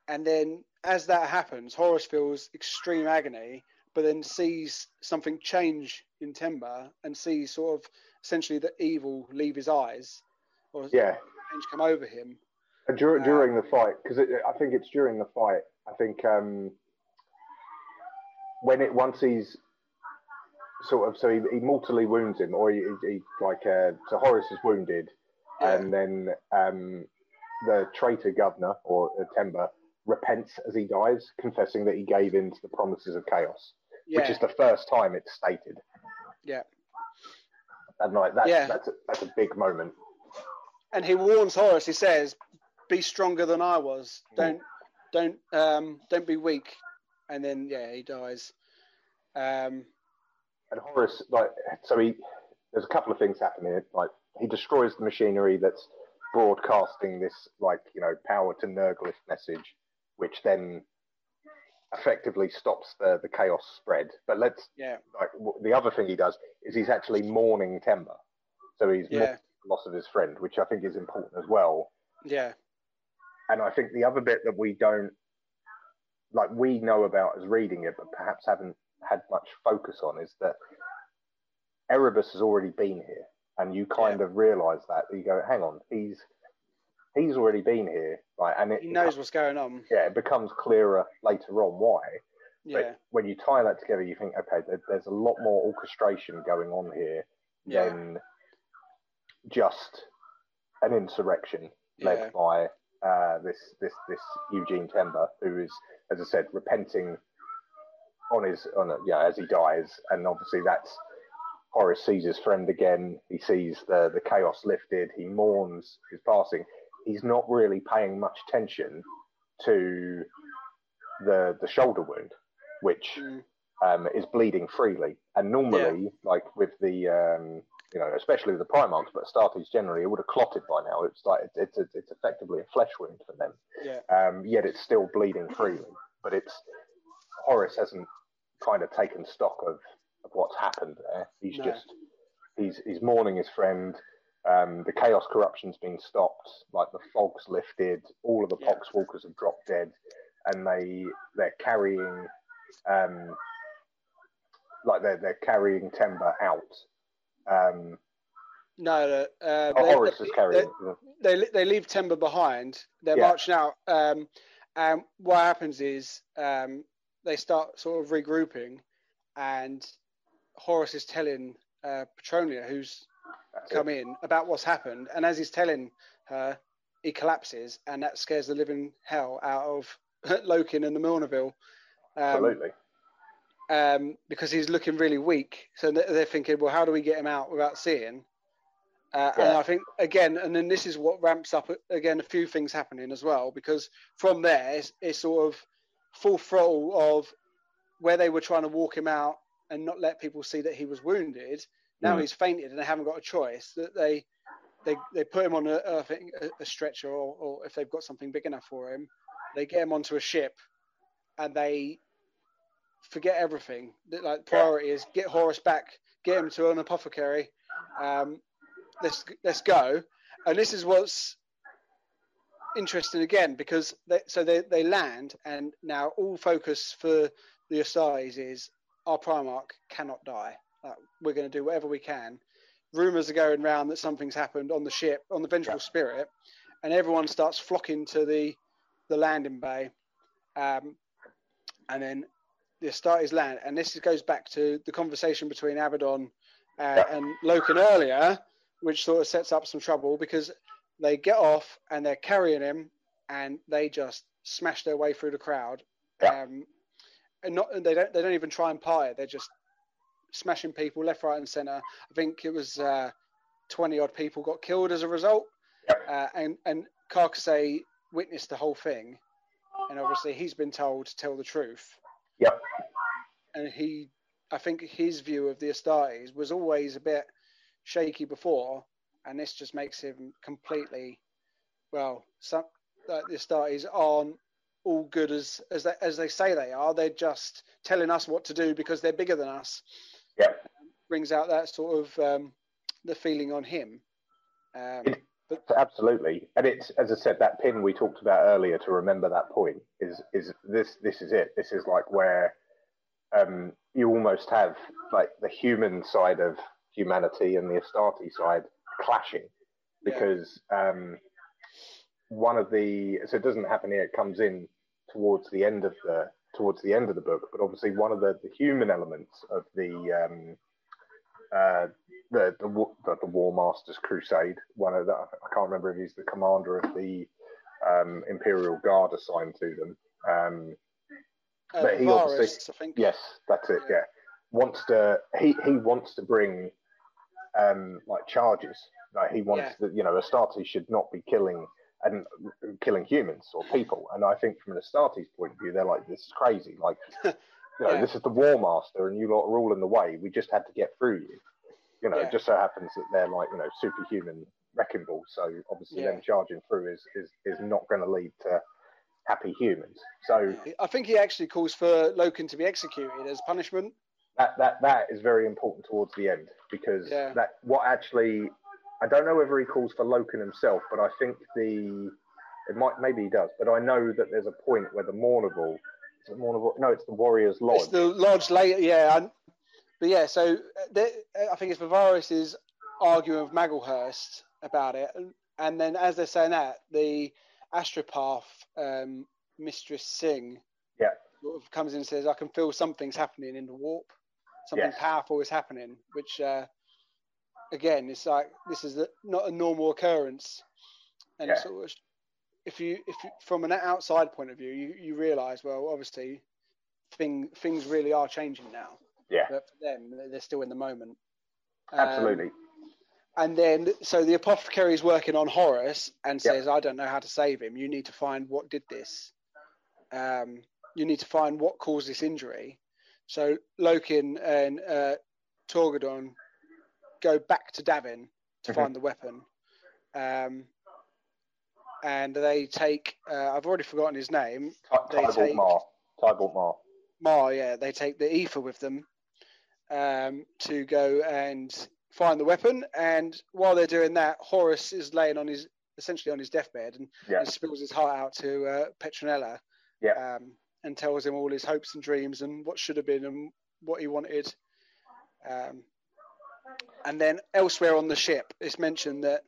and then as that happens, Horus feels extreme agony, but then sees something change in Temba and sees sort of essentially the evil leave his eyes, or Yeah. change come over him. Dur- Uh, during the fight, because I think it's during the fight. I think um, when it once he's sort of so he, he mortally wounds him, or he, he like uh, so Horus is wounded, Yeah. and then um, the traitor governor or uh, Temba repents as he dies, confessing that he gave in to the promises of chaos, Yeah, which is the first time it's stated. yeah. And like that's Yeah. that's a, that's a big moment. and he warns Horus. He says, "Be stronger than I was. Don't, don't, um, don't be weak." And then, yeah, he dies. Um, and Horus, like, so he, there's a couple of things happening. Like, he destroys the machinery that's broadcasting this, like, you know, power to Nurgle message, which then effectively stops the, the chaos spread. But let's, yeah, like, w- the other thing he does is he's actually mourning Temba. So he's yeah, loss of his friend, which I think is important as well. yeah, And I think the other bit that we don't, like, we know about as reading it, but perhaps haven't had much focus on is that Erebus has already been here. And you kind of realize that. You go, hang on, he's he's already been here. Like, and it he knows what's going on. yeah, it becomes clearer later on why. Yeah, But when you tie that together, you think, okay, there's a lot more orchestration going on here Yeah. than just an insurrection led yeah, by uh, this this this Eugene Temba, who is, as I said, repenting on his on a, yeah as he dies, and obviously that's Horus sees his friend again. He sees the the chaos lifted. He mourns his passing. He's not really paying much attention to the the shoulder wound, which Mm. um, is bleeding freely. And normally, like with the, um, you know, especially with the Primarchs, but Astartes generally, it would have clotted by now. It's like it's it's, it's effectively a flesh wound for them. yeah, Um, yet it's still bleeding freely. But it's Horus hasn't kind of taken stock of, of what's happened there. He's No. just he's he's mourning his friend. Um, the chaos corruption's been stopped. Like the fog's lifted. All of the Yeah. poxwalkers have dropped dead, and they they're carrying um, like they're they're carrying Temba out. Um, No, no, uh, oh, they, Horus they, is carrying. they, they they leave Temba behind. They're Yeah. marching out. Um, and what happens is um, they start sort of regrouping, and Horus is telling uh, Petronia, who's come in, about what's happened. And as he's telling her, he collapses, and that scares the living hell out of Loken and the Mournival. Um, Absolutely. um, because he's looking really weak. So they- they're thinking, well, how do we get him out without seeing? Uh, And I think again, and then this is what ramps up again a few things happening as well, because from there it's, it's sort of full throttle of where they were trying to walk him out and not let people see that he was wounded. Now Mm. he's fainted and they haven't got a choice. That they they they put him on a, a, a stretcher or, or if they've got something big enough for him, they get him onto a ship and they forget everything. That, Like priority is get Horus back, get him to an apothecary. Um, let's let's go. And this is what's interesting again because they, so they they land and now all focus for the Astartes is our Primarch cannot die. Like, we're going to do whatever we can. Rumors are going around that something's happened on the ship on the Vengeful Yeah. Spirit, and everyone starts flocking to the the landing bay. Um, and then the Astartes land, and this goes back to the conversation between Abaddon uh, and Loken earlier, which sort of sets up some trouble because they get off and they're carrying him, and they just smash their way through the crowd. Yeah. Um, and not and they don't they don't even try and pie it. They're just smashing people left, right, and centre. I think it was uh, twenty odd people got killed as a result. Yep. Uh, and and Karkasy witnessed the whole thing, and obviously he's been told to tell the truth. Yep. And he, I think his view of the Astartes was always a bit shaky before, and this just makes him completely, well, some like the Astartes aren't all good as as they, as they say they are. They're just telling us what to do because they're bigger than us. Yep. Brings out that sort of um, the feeling on him. Um, It- But Absolutely, and it's as I said, that pin we talked about earlier to remember that point is is this this is it. This is like where um, you almost have like the human side of humanity and the Astarte side clashing because um, one of the so it doesn't happen here. It comes in towards the end of the towards the end of the book, but obviously one of the, the human elements of the um, uh, the, the the the War Masters Crusade. One of the I can't remember if he's the commander of the um, Imperial Guard assigned to them. Um, uh, but he Varus, obviously- I think. yes, that's it. Yeah, wants to he he wants to bring um, like charges. Like he wants that you know Astarte should not be killing and killing humans or people. And I think from an Astarte's point of view, they're like this is crazy. Like you know Yeah. this is the War Master, and you lot are all in the way. We just had to get through you. You know, Yeah. it just so happens that they're like you know superhuman wrecking balls. So obviously, Yeah. them charging through is is is not going to lead to happy humans. So I think he actually calls for Loken to be executed as punishment. that that that is very important towards the end because that what actually I don't know whether he calls for Loken himself, but I think the it might maybe he does, but I know that there's a point where the Mournival is it Mournival? No, it's the Warriors Lodge. It's the lodge later, yeah. And, but yeah, so uh, there, I think it's Varus is arguing with Maloghurst about it, and, and then as they're saying that, the astropath um, Mistress Sing Yeah. sort of comes in and says, "I can feel something's happening in the warp. Something Yes. powerful is happening." Which uh, again, it's like this is a, not a normal occurrence, and Yeah. sort of if you if you, from an outside point of view, you you realise well, obviously, thing things really are changing now. Yeah. But for them, they're still in the moment. Um, Absolutely. and then, so the apothecary is working on Horus and says, "I don't know how to save him. You need to find what did this. Um, you need to find what caused this injury." So Loken and uh, Torgaddon go back to Davin to find the weapon, um, and they take. Uh, I've already forgotten his name. Ty- Tybalt take- Marr. Tybalt Marr. Marr, yeah, they take the ether with them um, to go and find the weapon. And while they're doing that, Horus is laying on his essentially on his deathbed and Yeah. he spills his heart out to uh, Petronella Yeah. um, and tells him all his hopes and dreams and what should have been and what he wanted. Um, and then elsewhere on the ship, it's mentioned that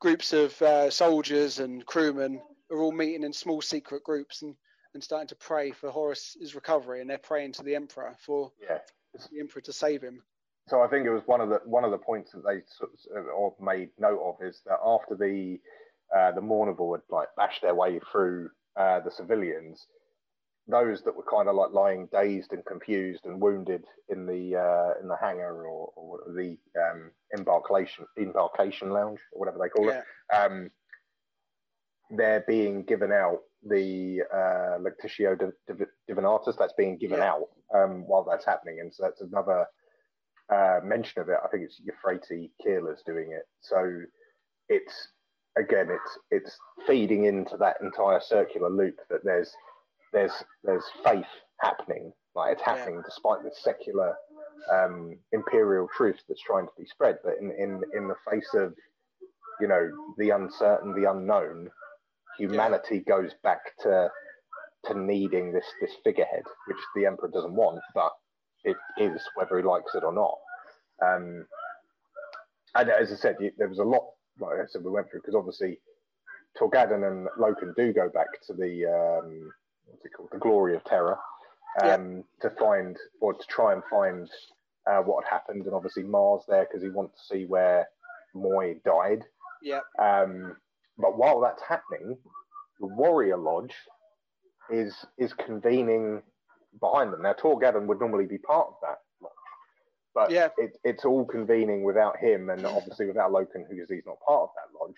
groups of uh, soldiers and crewmen are all meeting in small secret groups and, and starting to pray for Horus's recovery, and they're praying to the Emperor for Yeah. the Emperor to save him. So I think it was one of the one of the points that they sort of or made note of is that after the uh, the Mournival had like bashed their way through uh, the civilians, those that were kind of like lying dazed and confused and wounded in the uh, in the hangar or, or the um, embarkation embarkation lounge or whatever they call Yeah, it, um, they're being given out the uh, Lectitio Div- Div- Divinatus that's being given Yeah. out um, while that's happening, and so that's another uh, mention of it. I think it's Euphrates Keeler's doing it. So it's again, it's it's feeding into that entire circular loop that there's there's there's faith happening, like it's Yeah. happening despite the secular um, imperial truth that's trying to be spread. But in in in the face of you know the uncertain, the unknown, humanity goes back to to needing this this figurehead, which the emperor doesn't want, but it is whether he likes it or not. Um, and as I said, there was a lot, like I said, we went through because obviously Torgaddon and Loken do go back to the um, what's it called, the Glory of Terra, um, to find or to try and find uh, what had happened, and obviously Marr's there because he wants to see where Moy died. yeah, Um, but while that's happening, the Warrior Lodge is is convening behind them. Now, Torgaddon would normally be part of that lodge, but Yeah. it, it's all convening without him, and obviously without Loken, because he's not part of that lodge.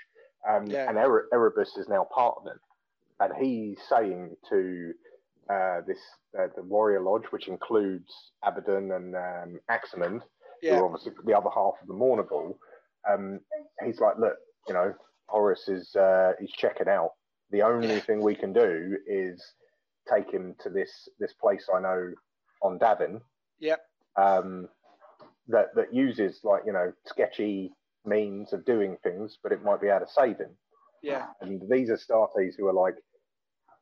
Um, Yeah. And Ere- Erebus is now part of it, and he's saying to uh, this uh, the Warrior Lodge, which includes Abaddon and um, Aximand, who are obviously the other half of the Mournival, um, he's like, look, you know, Horus is uh, he's checking out. The only Yeah. thing we can do is take him to this this place I know on Davin Yep. um, that that uses like you know sketchy means of doing things, but it might be able to save him. Yeah. And these are Startes who are like,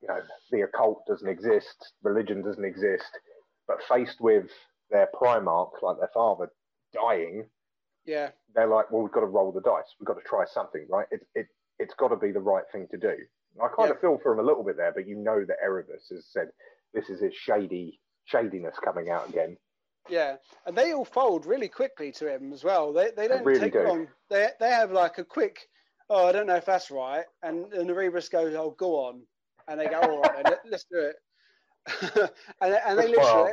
you know, the occult doesn't exist, religion doesn't exist, but faced with their Primarch, like their father, dying, Yeah. they're like, well, we've got to roll the dice. We've got to try something, right? It, it, it's got to be the right thing to do. I kind Yeah. of feel for him a little bit there, but you know that Erebus has said this is his shady shadiness coming out again. Yeah, and they all fold really quickly to him as well. They they don't really take do. long. They they have like a quick. Oh, I don't know if that's right, and and the Rebus goes, "Oh, go on," and they go, "All right, then, let, let's do it." and and they literally,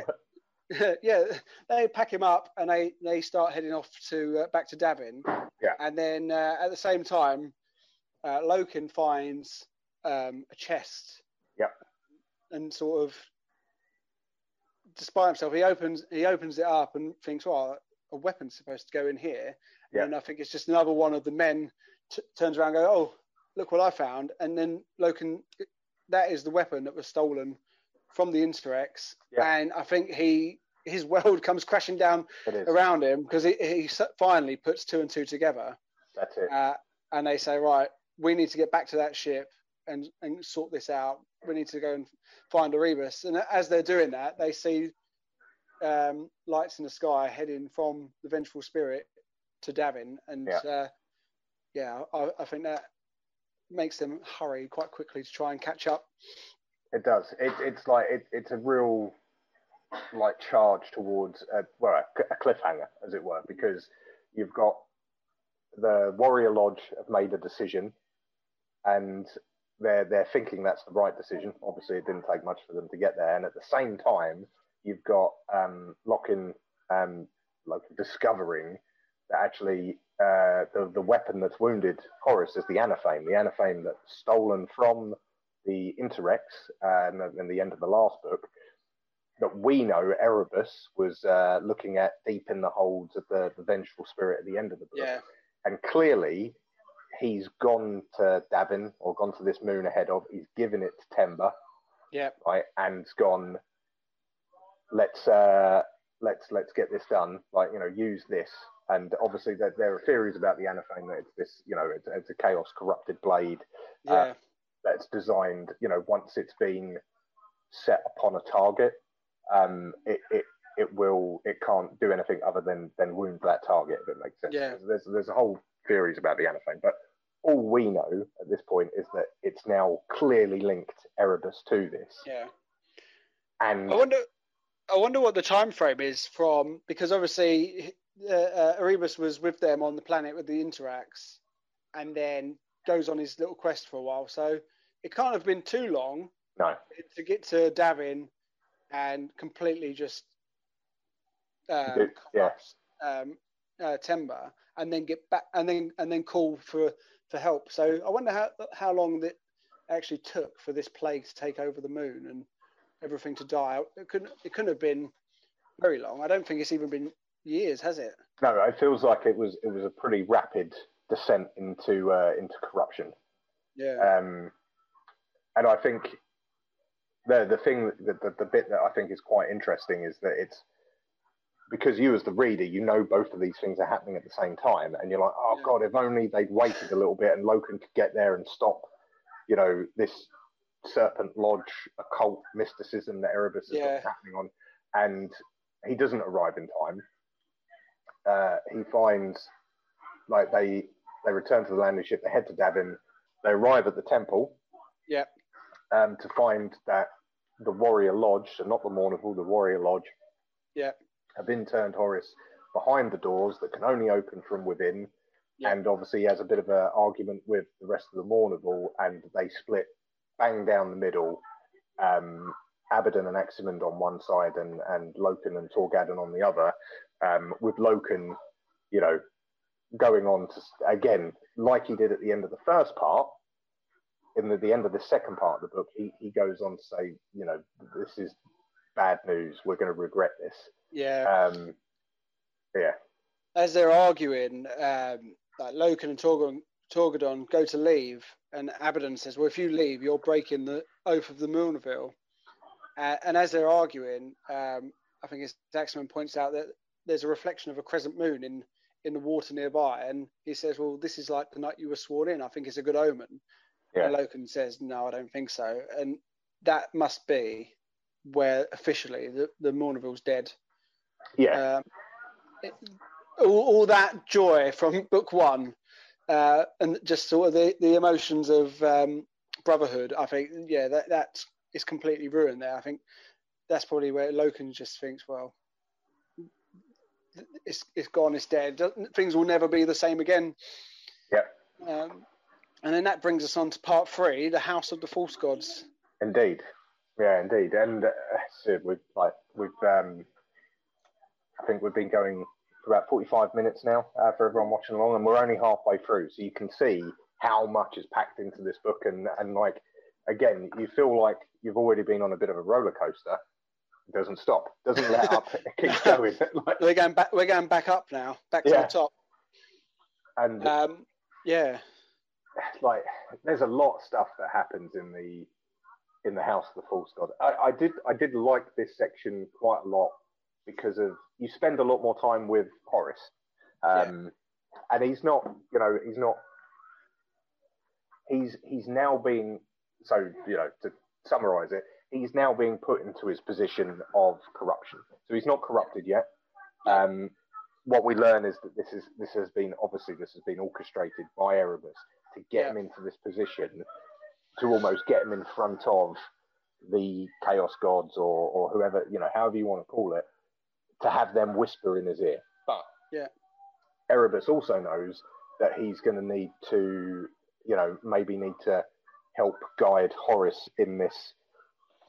yeah, they pack him up and they they start heading off to uh, back to Davin. Yeah. and then uh, at the same time, uh, Loken finds um, a chest. Yeah. and sort of despite himself, he opens he opens it up and thinks, "Well, a weapon's supposed to go in here." Yeah. And I think it's just another one of the men t- turns around, and go, "Oh, look what I found!" And then Loken, that is the weapon that was stolen from the Interex, Yeah. and I think he his world comes crashing down around him because he, he finally puts two and two together, That's it. uh, and they say, "Right, we need to get back to that ship." And, and sort this out. We need to go and find Erebus. And as they're doing that, they see um, lights in the sky heading from the Vengeful Spirit to Davin. And Yeah. uh, yeah, I, I think that makes them hurry quite quickly to try and catch up. It does. It, it's like it, it's a real like charge towards a, well a, a cliffhanger, as it were, because you've got the Warrior Lodge have made a decision, and they're they're thinking that's the right decision. Obviously, it didn't take much for them to get there, and at the same time, you've got um, Loken um, like discovering that actually uh, the the weapon that's wounded Horus is the Anathame, the Anathame that's stolen from the Interex uh, in, the, in the end of the last book. That we know Erebus was uh, looking at deep in the holds of the, the vengeful spirit at the end of the book Yeah, and clearly he's gone to Davin or gone to this moon ahead of. He's given it to Temba, yeah, right, and gone. Let's uh, let's let's get this done. Like you know, use this. And obviously, there, there are theories about the Anathame that it's this, you know, it's, it's a chaos corrupted blade yeah, that's designed. You know, once it's been set upon a target, um, it, it it will it can't do anything other than than wound that target. If it makes sense. Yeah. There's there's a whole theories about the Anathame, but all we know at this point is that it's now clearly linked Erebus to this, yeah. and I wonder, I wonder what the time frame is from because obviously uh, uh, Erebus was with them on the planet with the Interex, and then goes on his little quest for a while. So it can't have been too long no, to get to Davin and completely just um, yeah. um, uh, Temba, and then get back and then and then call for for help. So I wonder how how long that actually took for this plague to take over the moon and everything to die. It couldn't it couldn't have been very long. I don't think it's even been years, has it? no, it feels like it was it was a pretty rapid descent into uh, into corruption. Yeah, Um, and I think the the thing the, the the bit that I think is quite interesting is that it's because you as the reader you know both of these things are happening at the same time and you're like oh Yeah. god if only they'd waited a little bit and Loken could get there and stop you know this serpent lodge occult mysticism that Erebus is Yeah. happening on and he doesn't arrive in time uh, he finds like they they return to the landing ship they head to Davin they arrive at the temple yeah, um, to find that the Warrior Lodge, so not the Mournival, the Warrior Lodge, yeah, have interned Horus behind the doors that can only open from within. Yeah. And obviously, he has a bit of an argument with the rest of the Mournival, and they split bang down the middle. Um, Abaddon and Aximand on one side, and, and Loken and Torgaddon on the other. Um, with Loken, you know, going on to again, like he did at the end of the first part, in the, the end of the second part of the book, he, he goes on to say, you know, this is bad news. We're going to regret this. yeah. Um, yeah, as they're arguing, um, like Loken and Torgon, Torgaddon go to leave, and Abaddon says, "Well, if you leave, you're breaking the oath of the Mournival." Uh, and as they're arguing, um, I think it's Daxman points out that there's a reflection of a crescent moon in in the water nearby, and he says, "Well, this is like the night you were sworn in. I think it's a good omen." Yeah. And Loken says, "No, I don't think so." And that must be where officially the the Mournival's dead. Yeah, Um, it, all, all that joy from book one, uh, and just sort of the, the emotions of um, brotherhood. I think, yeah, that that is completely ruined there. I think that's probably where Loken just thinks, well, it's it's gone, it's dead. Things will never be the same again. yeah, Um, and then that brings us on to part three, the House of the False Gods. indeed. Yeah, indeed. And uh, we've like we've um, I think we've been going for about forty-five minutes now uh, for everyone watching along, and we're only halfway through, so you can see how much is packed into this book, and and like again, you feel like you've already been on a bit of a roller coaster. Doesn't stop, doesn't let up, it keeps going. like, We're going back. We're going back up now, back to Yeah. the top. and Um, yeah, like there's a lot of stuff that happens in the in the house of the false god I, I did i did like this section quite a lot because of you spend a lot more time with horus um and he's not you know he's not he's he's now being so you know to summarize it he's now being put into his position of corruption so he's not corrupted yet um what we learn is that this is this has been obviously this has been orchestrated by Erebus to get Yeah. him into this position to almost get him in front of the chaos gods or, or whoever you know however you want to call it to have them whisper in his ear but Yeah. Erebus also knows that he's going to need to you know maybe need to help guide Horus in this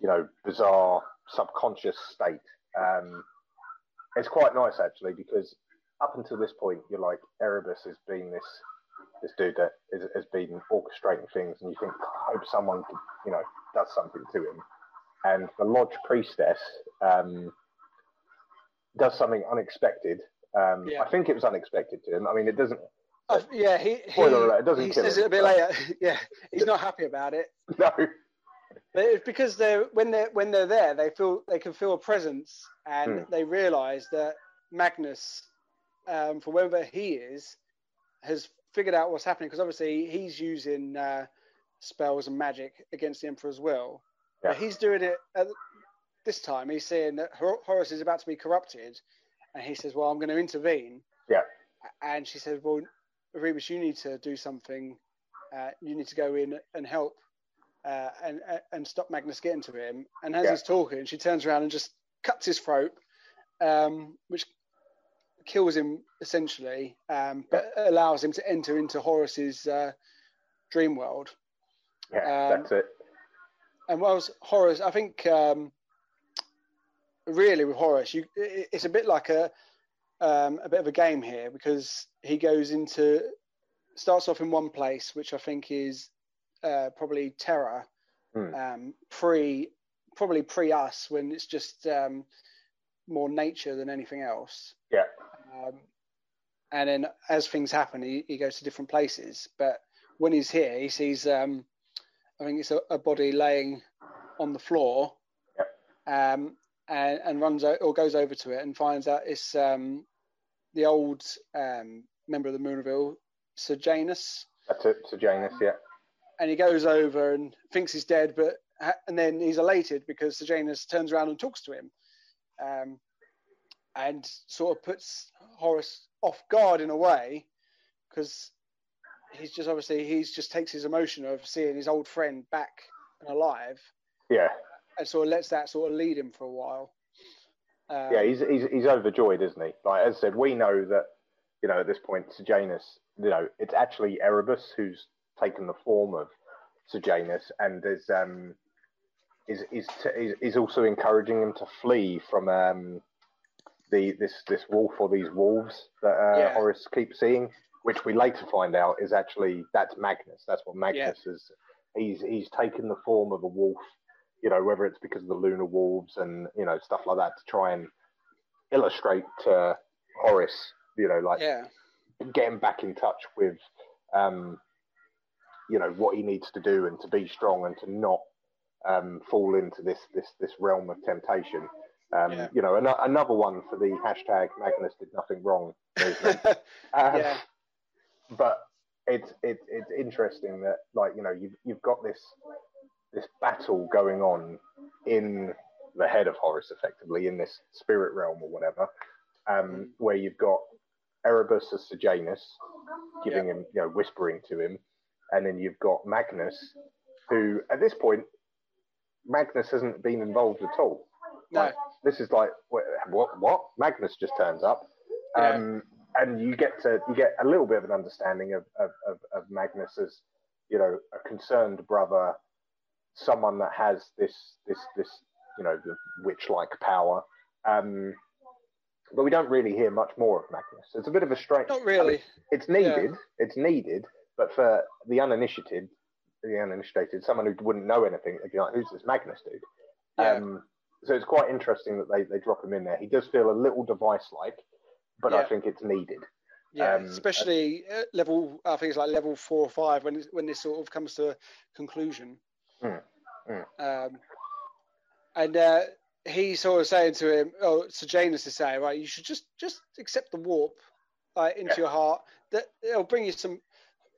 you know bizarre subconscious state um, it's quite nice actually because up until this point you're like Erebus has been this this dude that is, has been orchestrating things and you think I hope someone you know does something to him and the lodge priestess um, does something unexpected um, Yeah. I think it was unexpected to him I mean it doesn't Uh, yeah. He he, alert, it doesn't he says him, it a bit but- later. yeah, he's not happy about it. no But it's because they're when they're when they're there, they feel they can feel a presence, and Hmm. they realise that Magnus, um, for wherever he is, has figured out what's happening. Because obviously he's using uh, spells and magic against the Emperor as well. Yeah. But he's doing it at this time. He's saying that Hor- Horus is about to be corrupted, and he says, "Well, I'm going to intervene." Yeah. And she says, "Well, Rebus, you need to do something. Uh, you need to go in and help." Uh, and and stop Magnus getting to him. And as Yeah. he's talking, she turns around and just cuts his throat, um, which kills him essentially, um, but allows him to enter into Horus's uh, dream world. yeah Um, that's it And whilst Horus, I think um, really with Horus, you it- it's a bit like a um, a bit of a game here because he goes into starts off in one place, which I think is uh, probably Terra Hmm. um, pre probably pre us when it's just um, more nature than anything else. yeah Um, and then as things happen, he, he goes to different places. But when he's here, he sees, um, I think it's a, a body laying on the floor, um, and, and runs o- or goes over to it and finds out it's um, the old um, member of the Mournival, Sir Janus. that's it to Janus yeah And he goes over and thinks he's dead, but and then he's elated because Sejanus turns around and talks to him. Um, and sort of puts Horus off guard in a way because he's just obviously he's just takes his emotion of seeing his old friend back and alive yeah and sort of lets that sort of lead him for a while. Um, yeah, he's, he's he's overjoyed, isn't he? Like as I said, we know that you know at this point, Sejanus, you know, it's actually Erebus who's taken the form of Sejanus, and is um is is is, is also encouraging him to flee from um the this this wolf or these wolves that uh, Yeah. Horus keeps seeing, which we later find out is actually that's Magnus. That's what Magnus is. He's he's taken the form of a wolf you know, whether it's because of the Luna Wolves and you know stuff like that to try and illustrate to Horus, you know, like yeah, getting back in touch with, um, you know, what he needs to do and to be strong and to not um, fall into this this this realm of temptation. Um, Yeah. You know, an- another one for the hashtag Magnus did nothing wrong. Um, Yeah. But it's it's it's interesting that like you know you've you've got this this battle going on in the head of Horus, effectively in this spirit realm or whatever, um, where you've got Erebus as Sejanus giving him you know whispering to him, and then you've got Magnus, who at this point Magnus hasn't been involved at all. No. Like, this is like what what? Magnus just turns up. Yeah. Um, and you get to you get a little bit of an understanding of, of, of, of Magnus as you know a concerned brother, someone that has this this this you know the witch-like power. Um, but we don't really hear much more of Magnus. It's a bit of a strange. Not really. It's needed. It's needed, but for the uninitiated, the uninitiated, someone who wouldn't know anything, they'd be like, "Who's this Magnus dude?" Yeah. Um, so it's quite interesting that they, they drop him in there. He does feel a little device-like, but I think it's needed. Yeah, Um, especially at level. I think it's like level four or five when when this sort of comes to a conclusion. Mm, mm. Um, and uh, he's sort of saying to him, "Oh, Sejanus is saying, right, you should just just accept the warp like into Yeah. your heart. That it'll bring you some.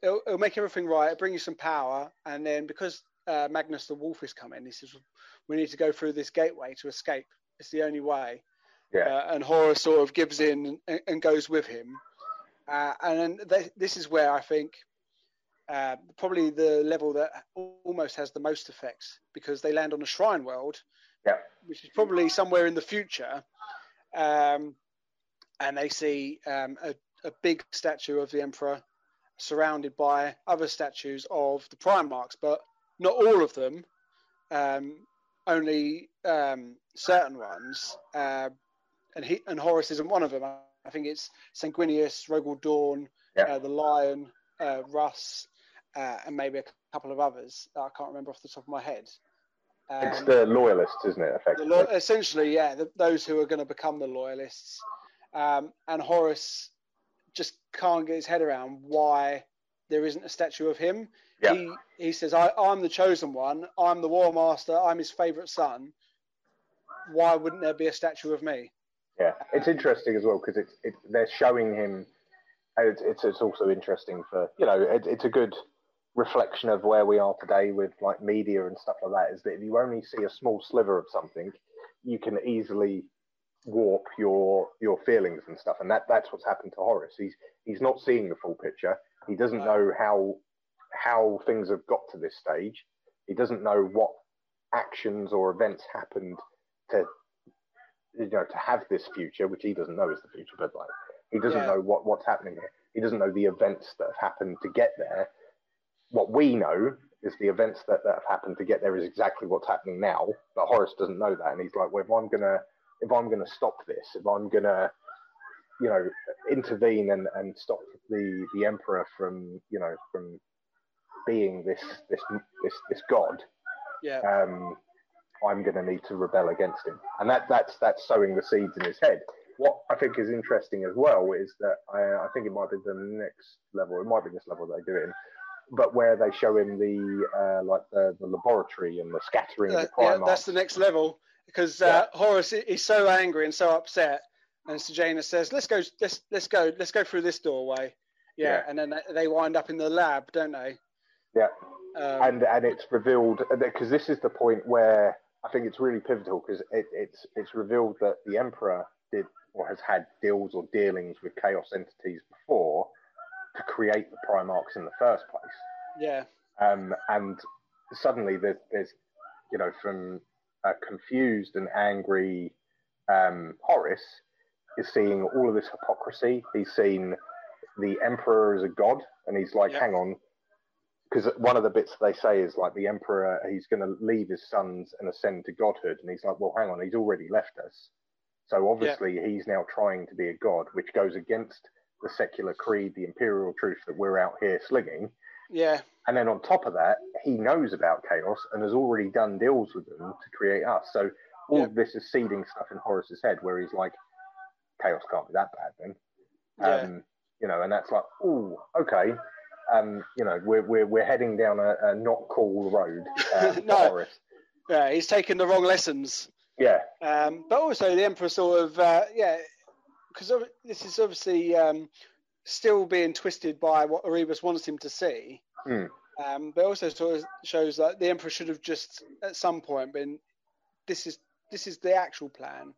It'll, it'll make everything right. It'll bring you some power, and then because uh, Magnus the Wolf is coming, he says, we need to go through this gateway to escape. It's the only way." Yeah. uh, and Horus sort of gives in and, and goes with him. Uh, and then th- this is where I think uh, probably the level that almost has the most effects because they land on a shrine world, Yeah. which is probably somewhere in the future. Um, and they see um, a, a big statue of the Emperor surrounded by other statues of the Primarchs, but not all of them, um, only um, certain ones. Uh, and he and Horus isn't one of them. I think it's Sanguinius, Rogal Dorn, Yeah. uh, the Lion, uh, Russ, uh, and maybe a couple of others that I can't remember off the top of my head. It's Um, the loyalists, isn't it? the Effectively. lo- essentially, yeah, the, those who are going to become the loyalists. Um, and Horus just can't get his head around why there isn't a statue of him. Yeah. He he says, I, "I'm the chosen one. I'm the war master. I'm his favorite son. Why wouldn't there be a statue of me?" Yeah, it's interesting as well because it's it, they're showing him. It's, it's it's also interesting for you know it, it's a good reflection of where we are today with like media and stuff like that. Is that if you only see a small sliver of something, you can easily warp your your feelings and stuff, and that that's what's happened to Horus. He's he's not seeing the full picture. He doesn't know how how things have got to this stage. He doesn't know what actions or events happened to you know to have this future, which he doesn't know is the future, but like he doesn't Yeah. know what what's happening here. He doesn't know the events that have happened to get there. What we know is the events that, that have happened to get there is exactly what's happening now. But Horus doesn't know that, and he's like, well, if I'm gonna if I'm gonna stop this, if I'm gonna you know intervene and, and stop the the emperor from you know from being this this this this god Yeah, um, I'm going to need to rebel against him, and that that's that's sowing the seeds in his head. What I think is interesting as well is that I, I think it might be the next level. It might be this level they do it in, but where they show him the uh, like the, the laboratory and the scattering yeah, that's the next level because uh, Horus i- is so angry and so upset, and Sejanus says, "Let's go, let's let's go, let's go through this doorway." Yeah, Yeah. and then they- they wind up in the lab, don't they? Yeah. Um, and and it's revealed because this is the point where I think it's really pivotal because it, it's it's revealed that the emperor did or has had deals or dealings with chaos entities before to create the Primarchs in the first place. yeah, Um, and suddenly there's there's you know from a confused and angry um, Horus is seeing all of this hypocrisy. He's seen the emperor as a god, and he's like, Yeah. hang on, because one of the bits they say is like the emperor he's going to leave his sons and ascend to godhood, and he's like, well, hang on, he's already left us. So obviously he's now trying to be a god, which goes against the secular creed, the imperial truth that we're out here slinging. Yeah, And then on top of that, he knows about chaos and has already done deals with them to create us. So all Yeah. of this is seeding stuff in Horus's head where he's like, chaos can't be that bad then. yeah, Um, you know, and that's like, oh, okay. Um, you know, we're, we're, we're heading down a, a not cool road uh, No. Horus. yeah. He's taken the wrong lessons. Yeah. Um, but also the emperor sort of uh, yeah, because this is obviously um, still being twisted by what Erebus wants him to see. Mm. Um, but also sort of shows that the emperor should have just at some point been this is this is the actual plan.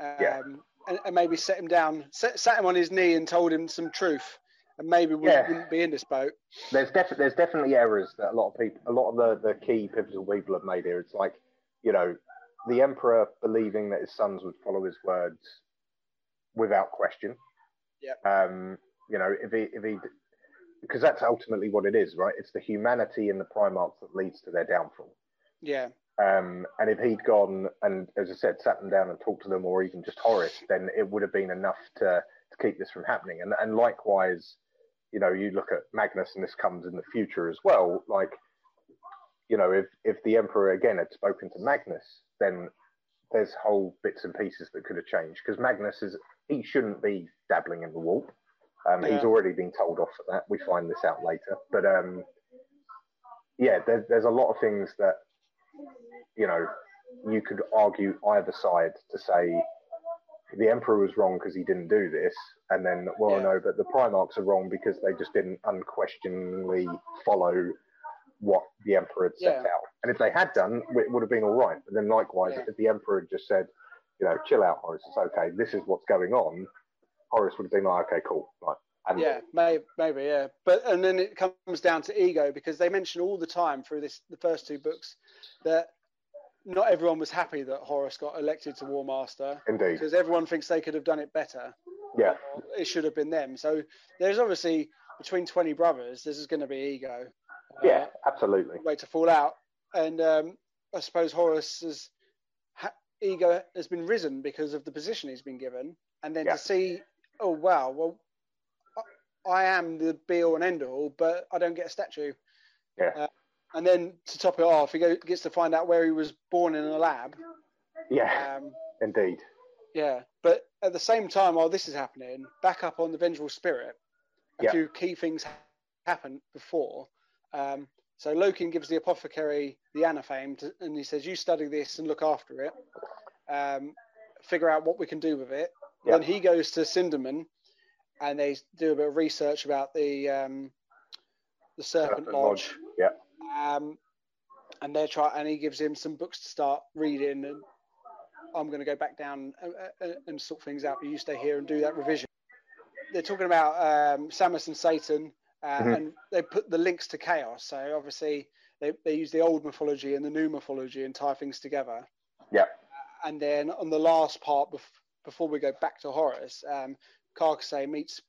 Um, Yeah. and, and maybe set him down, set, sat him on his knee and told him some truth, and maybe we Yeah. wouldn't be in this boat. there's definitely there's definitely errors that a lot of people, a lot of the, the key pivotal people have made here. It's like, you know, the emperor believing that his sons would follow his words without question. Yep. Um, you know, if he if he because that's ultimately what it is, right? It's the humanity in the Primarchs that leads to their downfall. Yeah, Um, and if he'd gone and, as I said, sat them down and talked to them, or even just Horus, then it would have been enough to, to keep this from happening. And, and likewise, you know, you look at Magnus, and this comes in the future as well. Like, you know, if if the Emperor again had spoken to Magnus, then there's whole bits and pieces that could have changed because Magnus is he shouldn't be dabbling in the warp. Um, He's already been told off for that. We find this out later, but um, yeah, there's there's a lot of things that you know you could argue either side to say the emperor was wrong because he didn't do this, and then well Yeah. no, but the Primarchs are wrong because they just didn't unquestioningly follow what the emperor had set Yeah. out. And if they had done, it would have been all right. But then likewise, Yeah. if the emperor had just said, you know, chill out, Horus, it's okay, this is what's going on, Horus would have been like, okay, cool, right. And yeah, maybe, maybe, yeah. But and then it comes down to ego because they mention all the time through this the first two books that not everyone was happy that Horus got elected to War Master indeed, because everyone thinks they could have done it better. yeah, it should have been them. So there's obviously between 20 brothers, this is going to be ego. uh, yeah, absolutely, way to fall out. And um, I suppose Horus's ha- ego has been risen because of the position he's been given. And then Yeah. to see, oh, wow, well, I- am the be all and end all, but I don't get a statue. Yeah. Uh, and then to top it off, he go, gets to find out where he was born in a lab. yeah, Um, indeed, yeah, but at the same time, while this is happening, back up on the Vengeful Spirit, a Yeah. few key things happen before. Um, so Loken gives the apothecary the Anathame, to, and he says, "You study this and look after it. Um, figure out what we can do with it." Yeah. Then he goes to Sindermann, and they do a bit of research about the um, the Serpent Serpent Lodge. Lodge, yeah. Um, and they try, and he gives him some books to start reading. And I'm going to go back down and, and, and sort things out. But you stay here and do that revision. They're talking about um, Samus and Satan, uh, Mhm. and they put the links to chaos. So obviously they, they use the old mythology and the new mythology and tie things together. yeah, And then on the last part, before we go back to Horus, um, Karkasy meets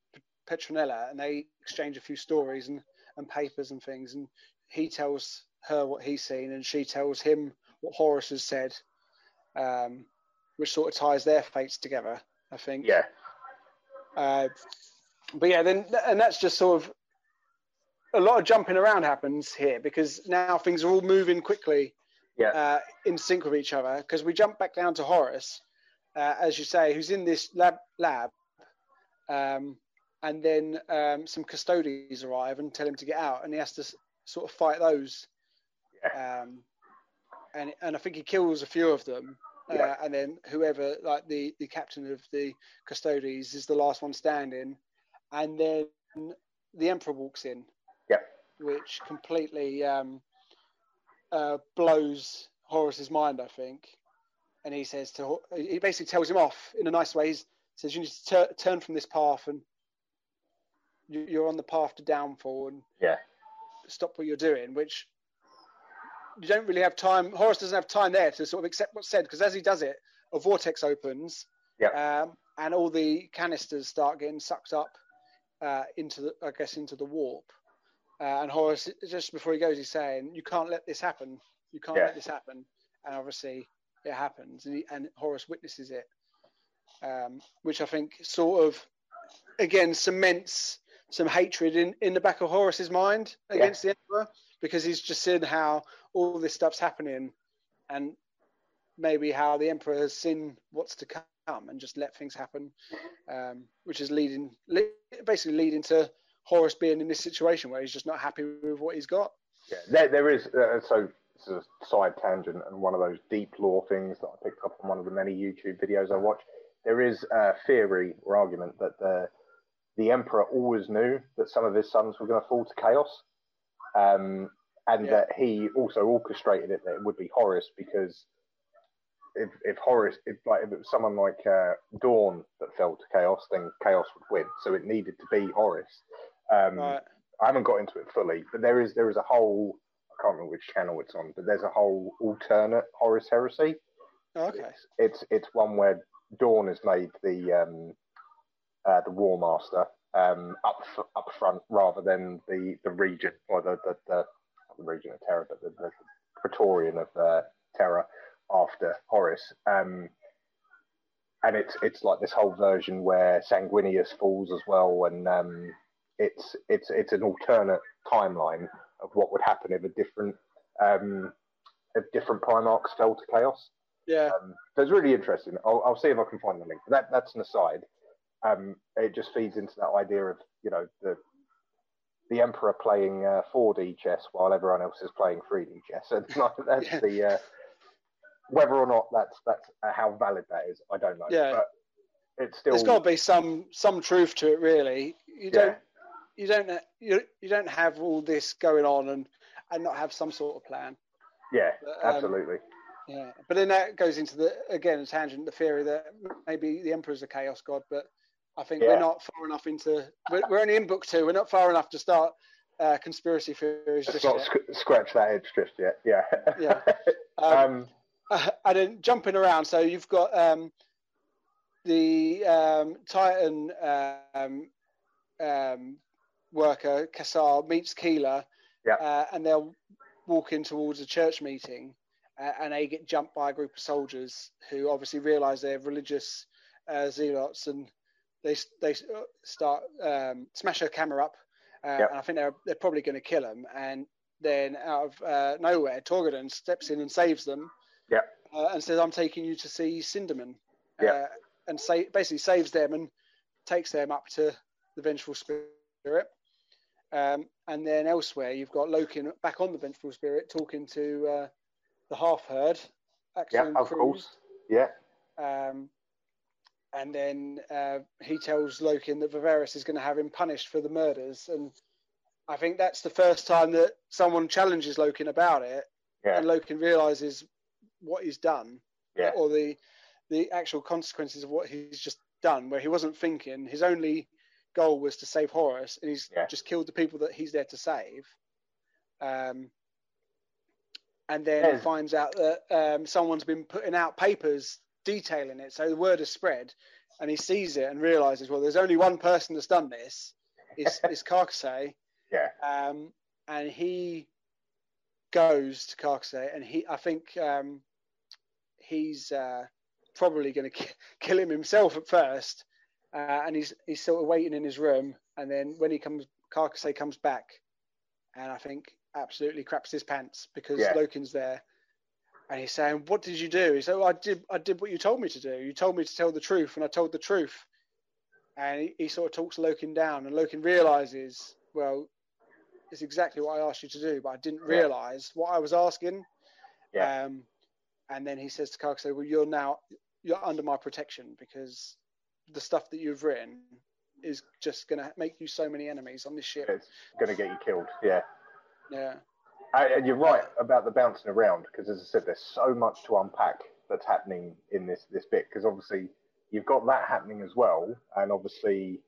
Petronella, and they exchange a few stories and, and papers and things. And he tells her what he's seen, and she tells him what Horus has said, um, which sort of ties their fates together. I think. yeah, Uh, but yeah, then and that's just sort of a lot of jumping around happens here because now things are all moving quickly yeah, uh, in sync with each other. Because we jump back down to Horus, uh, as you say, who's in this lab lab, um, and then um, some custodians arrive and tell him to get out, and he has to s- sort of fight those. Um, and and I think he kills a few of them. Uh, Yeah. and then whoever, like the, the captain of the custodians, is the last one standing, and then the emperor walks in, yeah, which completely um, uh, blows Horus's mind, I think. And he says to he basically tells him off in a nice way. He says you need to tur- turn from this path and you- you're on the path to downfall and yeah, stop what you're doing. Which you don't really have time. Horus doesn't have time there to sort of accept what's said because as he does it, a vortex opens, Yeah. um, and all the canisters start getting sucked up uh, into the, I guess, into the warp. Uh, and Horus, just before he goes, he's saying, "You can't let this happen. You can't Yeah. let this happen." And obviously, it happens, and, he, and Horus witnesses it, um, which I think sort of, again, cements some hatred in, in the back of Horus's mind against the Emperor because he's just seen how all this stuff's happening, and maybe how the Emperor has seen what's to come and just let things happen, um, which is leading, le- basically leading to Horus being in this situation where he's just not happy with what he's got. yeah. There, there is uh, so this is a side tangent and one of those deep lore things that I picked up on one of the many YouTube videos I watch. There is a theory or argument that the the emperor always knew that some of his sons were going to fall to chaos, um, and yeah. that he also orchestrated it that it would be Horus because if if Horus if like if it was someone like uh, Dorn that fell to chaos, then chaos would win. So it needed to be Horus. Um, right. I haven't got into it fully, but there is there is a whole can't remember which channel it's on, but there's a whole alternate Horus heresy. okay. It's, it's, it's one where Dorn has made the um, uh, the War Master um, up up front rather than the the Regent or the the, the not the Regent of Terra, but the, the Praetorian of uh, Terra after Horus. Um, and it's it's like this whole version where Sanguinius falls as well, and um, it's it's it's an alternate timeline of what would happen if a different um, if different Primarchs fell to chaos. Yeah, um, so it's really interesting. I'll, I'll see if I can find the link. That that's an aside. Um, it just feeds into that idea of you know the the emperor playing uh, 4D chess while everyone else is playing 3D chess. And that's yeah. the uh, whether or not that's that's uh, how valid that is. I don't know. Yeah. But it's still there's got to be some some truth to it, really. You don't you don't you, you don't have all this going on and and not have some sort of plan. Yeah, but, um, absolutely. Yeah, but then that goes into the again a tangent, the theory that maybe the emperor's a chaos god, but I think yeah. we're not far enough into. We're, we're, only in book two. We're not far enough to start uh, conspiracy theories. Just not sc- scratch that edge just yet. Yeah. Yeah. Um, um, and then jumping around, so you've got um, the um, Titan um, um, worker Cassar meets Keeler, yeah. uh, and they're walking towards a church meeting, uh, and they get jumped by a group of soldiers who obviously realise they're religious uh, zealots, and they they start um, smash her camera up, uh, and I think they're they're probably going to kill him, and then out of uh, nowhere, Torgaddon steps in and saves them, yeah, uh, and says, "I'm taking you to see Sindermann," yeah, and say basically saves them and takes them up to the vengeful spirit. Um, and then elsewhere, you've got Loken back on the Vengeful Spirit talking to uh, the half heard. Yeah, of course. Yeah. Um, and then uh, he tells Loken that Viserys is going to have him punished for the murders. And I think that's the first time that someone challenges Loken about it. Yeah. And Loken realizes what he's done. Yeah. Or the the actual consequences of what he's just done, where he wasn't thinking. His only goal was to save Horus, and he's yeah. just killed the people that he's there to save. Um, and then yeah. finds out that um, someone's been putting out papers detailing it, so the word has spread, and he sees it and realizes, well, there's only one person that's done this. It's, it's Karkasy. Yeah. Um, and he goes to Karkasy, and he, I think, um, he's uh, probably going to kill him himself at first, uh, and he's he's sort of waiting in his room, and then when he comes, Karkasy comes back, and I think absolutely craps his pants because yeah. Loken's there, and he's saying, "What did you do?" He said, well, "I did I did what you told me to do. You told me to tell the truth, and I told the truth." And he, he sort of talks Loken down, and Loken realizes, well, it's exactly what I asked you to do, but I didn't realize what I was asking. Yeah. Um, and then he says to Karkasy, "Well, you're now you're under my protection because the stuff that you've written is just going to make you so many enemies on this ship. It's going to get you killed. Yeah. Yeah. And you're right about the bouncing around because, as I said, there's so much to unpack that's happening in this this bit. Because obviously, you've got that happening as well, and obviously,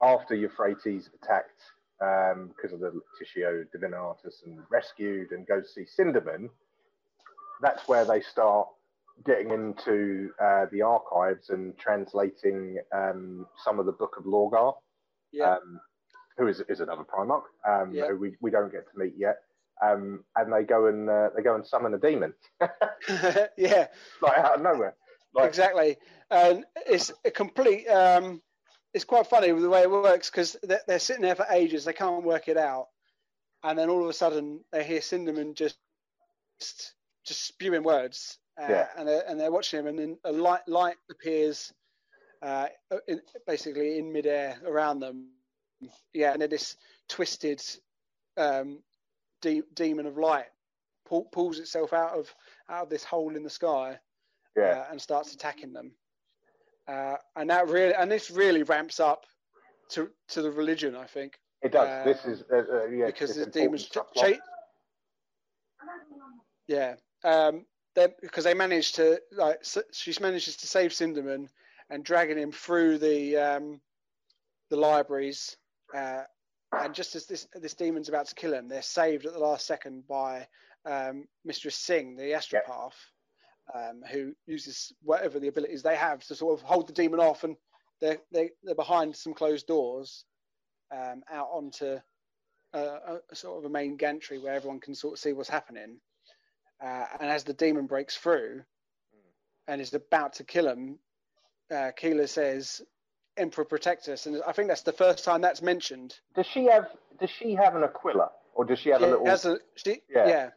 after Euphrates attacked um, because of the Lectitio Divinatus and rescued and goes to see Sindermann, that's where they start getting into uh, the archives and translating um, some of the Book of Lorgar, yeah. um, who is, is another Primarch, um, yeah. who we, we don't get to meet yet. Um, and they go and uh, they go and summon a demon. yeah, like out of nowhere. Like, exactly, and it's a complete. Um, it's quite funny with the way it works because they're, they're, sitting there for ages. They can't work it out, and then all of a sudden they hear Sindermann just just spewing words, uh, yeah. and they're, and they're watching him, and then a light light appears, uh, in, basically in midair around them. Yeah, and then this twisted um, de- demon of light pull, pulls itself out of out of this hole in the sky, Yeah. uh, and starts attacking them. Uh, and that really and this really ramps up to to the religion, I think, It does. uh, this is uh, uh, yeah. because the demons to the ch- cha- yeah um because they managed to like s- she manages to save Sindermann and dragging him through the um the libraries uh and just as this this demon's about to kill him they're saved at the last second by um mistress Sing the astropath um who uses whatever the abilities they have to sort of hold the demon off and they're they, they're behind some closed doors um out onto a, a sort of a main gantry where everyone can sort of see what's happening. Uh, and as the demon breaks through and is about to kill him, uh, Keeler says, "Emperor protect us." And I think that's the first time that's mentioned. Does she have? Does she have an Aquila, or does she have She a little? has a, she, Yeah. yeah.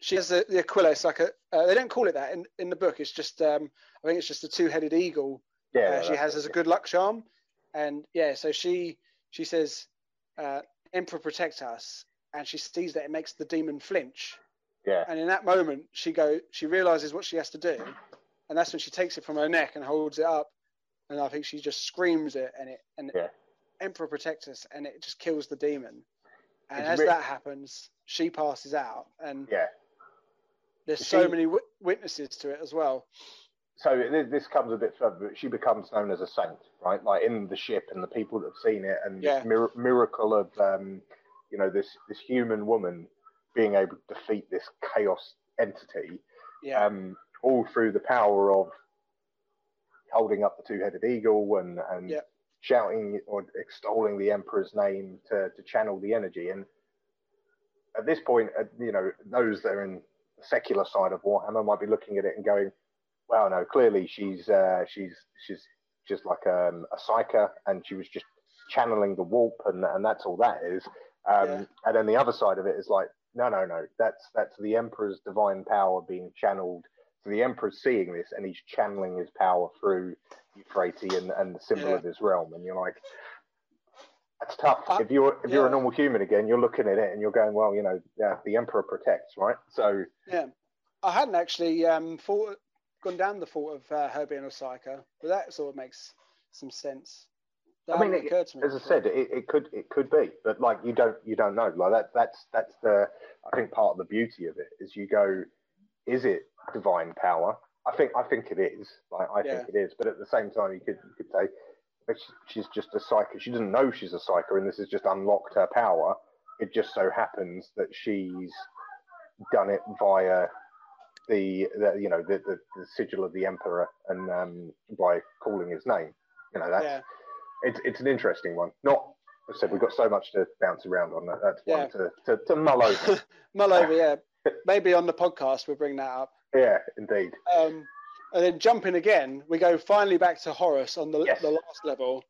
She has the, the Aquila. It's like a. Uh, they don't call it that in, in the book. It's just. Um, I think it's just a two-headed eagle yeah, uh, she has as a good luck charm. And yeah, so she she says, uh, "Emperor protect us," and she sees that it makes the demon flinch. Yeah, And in that moment, she go she realizes what she has to do, and that's when she takes it from her neck and holds it up, and I think she just screams it, and it and Yeah. Emperor protect us, and it just kills the demon. And It's as that happens, she passes out, and yeah. there's She- so many wi- witnesses to it as well. So this, this comes a bit further, but she becomes known as a saint, right? Like in the ship, and the people that have seen it, and Yeah. this mir- miracle of, um, you know, this this human woman being able to defeat this chaos entity, Yeah, um, all through the power of holding up the two-headed eagle and and Yep. shouting or extolling the emperor's name to to channel the energy. And at this point, uh, you know, those that are in the secular side of Warhammer might be looking at it and going, "Well, no, clearly she's uh, she's she's just like um, a psyker, and she was just channeling the warp, and and that's all that is." Um, Yeah. And then the other side of it is like, no, no, no, that's that's the emperor's divine power being channeled. So the emperor's seeing this, and he's channeling his power through Euphrates and, and the symbol Yeah. of his realm. And you're like, that's tough. I- if you're if you're a normal human again, you're looking at it and you're going, well, you know, yeah, the emperor protects, right? So Yeah, I hadn't actually um, thought, gone down the thought of uh, her being a psyker, but that sort of makes some sense. That I mean, it- occurred to me. as I said, it, it could it could be, but like you don't you don't know. Like that that's that's the I think part of the beauty of it is you go, is it divine power? I think I think it is. Like I think it is, but at the same time, you could you could say, she's just a psyker. She doesn't know she's a psyker, and this has just unlocked her power. It just so happens that she's done it via the, the you know the, the the sigil of the emperor and um, by calling his name. You know that's yeah, it's it's an interesting one. Not, I said, we've got so much to bounce around on that. That's Yeah. one to, to, to mull over. mull over. Yeah, maybe on the podcast we'll bring that up. yeah, indeed. Um, and then jumping again, we go finally back to Horus on the Yes. the last level,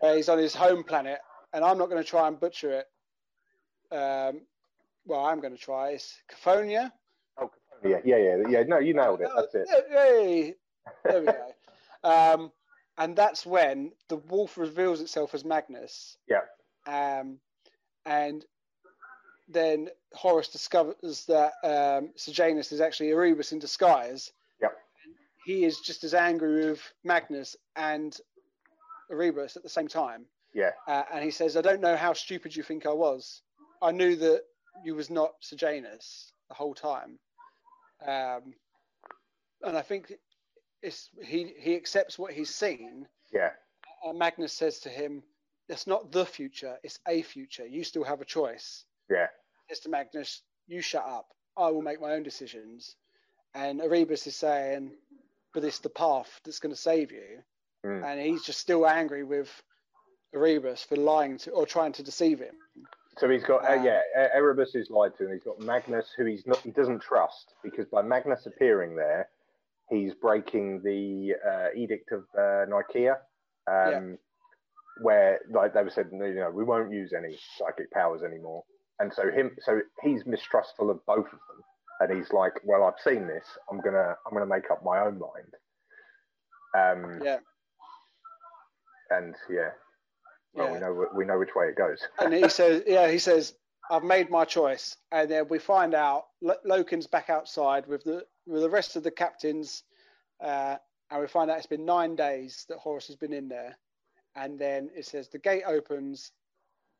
where he's on his home planet, and I'm not going to try and butcher it. Um, well, I'm going to try. It's Cthonia. Oh, yeah, yeah, yeah, yeah. No, you nailed it. That's it. Hey, there we go. Um, and that's when the wolf reveals itself as Magnus. Yeah. Um, and then Horus discovers that um, Sejanus is actually Erebus in disguise. Yep. He is just as angry with Magnus and Erebus at the same time. Yeah, Uh, and he says, I don't know how stupid you think I was. I knew that you was not Sejanus the whole time. Um, and I think it's, he, he accepts what he's seen. yeah, And Magnus says to him, It's not the future, it's a future. You still have a choice. yeah, Mr. Magnus, you shut up. I will make my own decisions. And Erebus is saying, But it's the path that's going to save you. Mm. And he's just still angry with Erebus for lying to or trying to deceive him. So he's got, uh, Um, yeah, E- Erebus is lied to, and he's got Magnus, who he's not, he doesn't trust, because by Magnus appearing there, he's breaking the uh, edict of uh, Nicaea, um, where like they were said, you know, we won't use any psychic powers anymore, and so him, so he's mistrustful of both of them, and he's like, well, I've seen this, I'm gonna, I'm gonna make up my own mind. Um, Yeah. and yeah, well, we know we know which way it goes. And he says, Yeah, he says, I've made my choice, and then we find out L- Loken's back outside with the with the rest of the captains, uh, and we find out it's been nine days that Horus has been in there, and then it says the gate opens,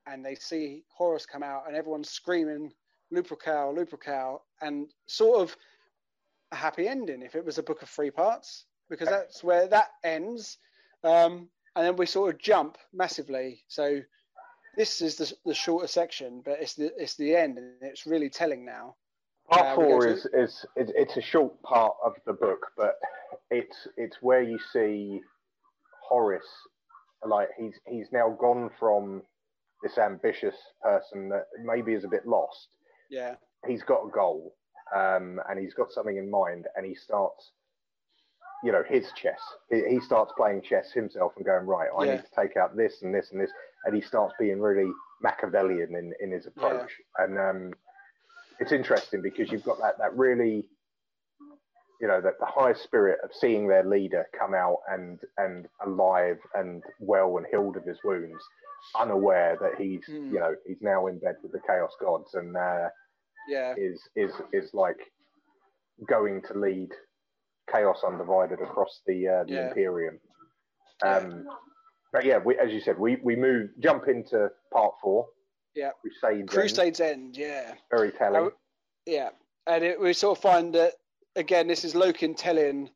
and they see Horus come out, and everyone's screaming Lupercal, Lupercal, and sort of a happy ending if it was a book of three parts, because that's where that ends, um, and then we sort of jump massively. So this is the, the shorter section, but it's the it's the end, and it's really telling now. Part uh, four is, is, is it's a short part of the book, but it's it's where you see Horus, like he's he's now gone from this ambitious person that maybe is a bit lost. Yeah, he's got a goal, um, and he's got something in mind, and he starts, you know, his chess. He, he starts playing chess himself and going right. I yeah. need to take out this and this and this, and he starts being really Machiavellian in, in his approach. Yeah. And um, it's interesting because you've got that that really, you know, that the high spirit of seeing their leader come out and and alive and well and healed of his wounds, unaware that he's mm. you know he's now in bed with the chaos gods and uh, yeah is is is like going to lead chaos undivided across the uh, the yeah. Imperium. Um, but yeah, we, as you said, we we move jump into part four. Yeah, Crusades. Crusades End. end yeah, very telling. yeah, and it, we sort of find that again. This is Loken telling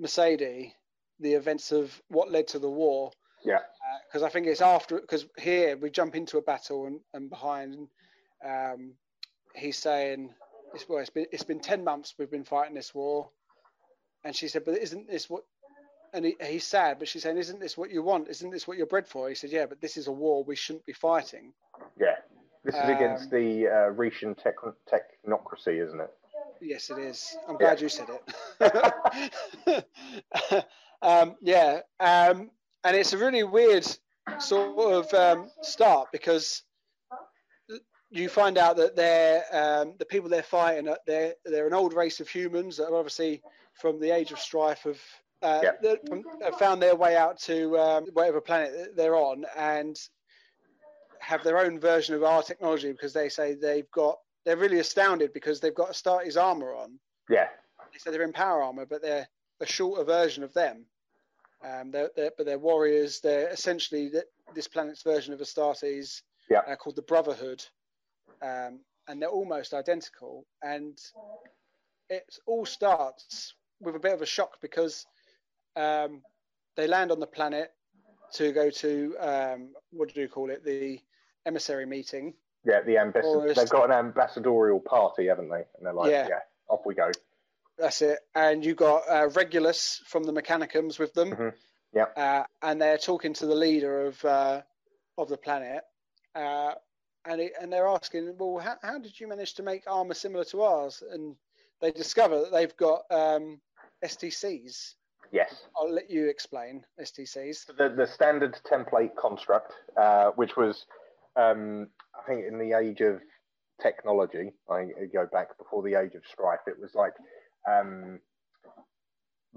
Mersadie the events of what led to the war. Yeah, because uh, I think it's after because here we jump into a battle and, and behind, um, he's saying it's well, it's been it's been ten months we've been fighting this war, and she said, but isn't this what and he, he's sad, but she's saying, "Isn't this what you want? Isn't this what you're bred for?" He said, "Yeah, but this is a war we shouldn't be fighting." Yeah, this is um, against the uh, technocracy, isn't it? Yes, it is. I'm glad yeah. you said it. um, yeah, um, and it's a really weird sort of um, start because you find out that they're um, the people they're fighting. They're they're an old race of humans that are obviously from the age of strife of uh, yep. found their way out to um, whatever planet they're on and have their own version of our technology because they say they've got they're really astounded because they've got Astartes armor on. Yeah. They say they're in power armor, but they're a shorter version of them. Um, they're, they're, but they're warriors. They're essentially this planet's version of Astartes, yeah. uh, called the Brotherhood, um, and they're almost identical. And it all starts with a bit of a shock because um, they land on the planet to go to um, what do you call it? The emissary meeting. Yeah, the ambassador. They've got an ambassadorial party, haven't they? And they're like, yeah, yeah off we go. That's it. And you got uh, Regulus from the Mechanicums with them. Mm-hmm. Yeah. Uh, and they're talking to the leader of uh, of the planet. Uh, and it, and they're asking, well, how, how, did you manage to make armor similar to ours? And they discover that they've got um, STCs. Yes. I'll let you explain STCs. The, the standard template construct, uh, which was, um, I think, in the age of technology, I go back before the age of strife, it was like um,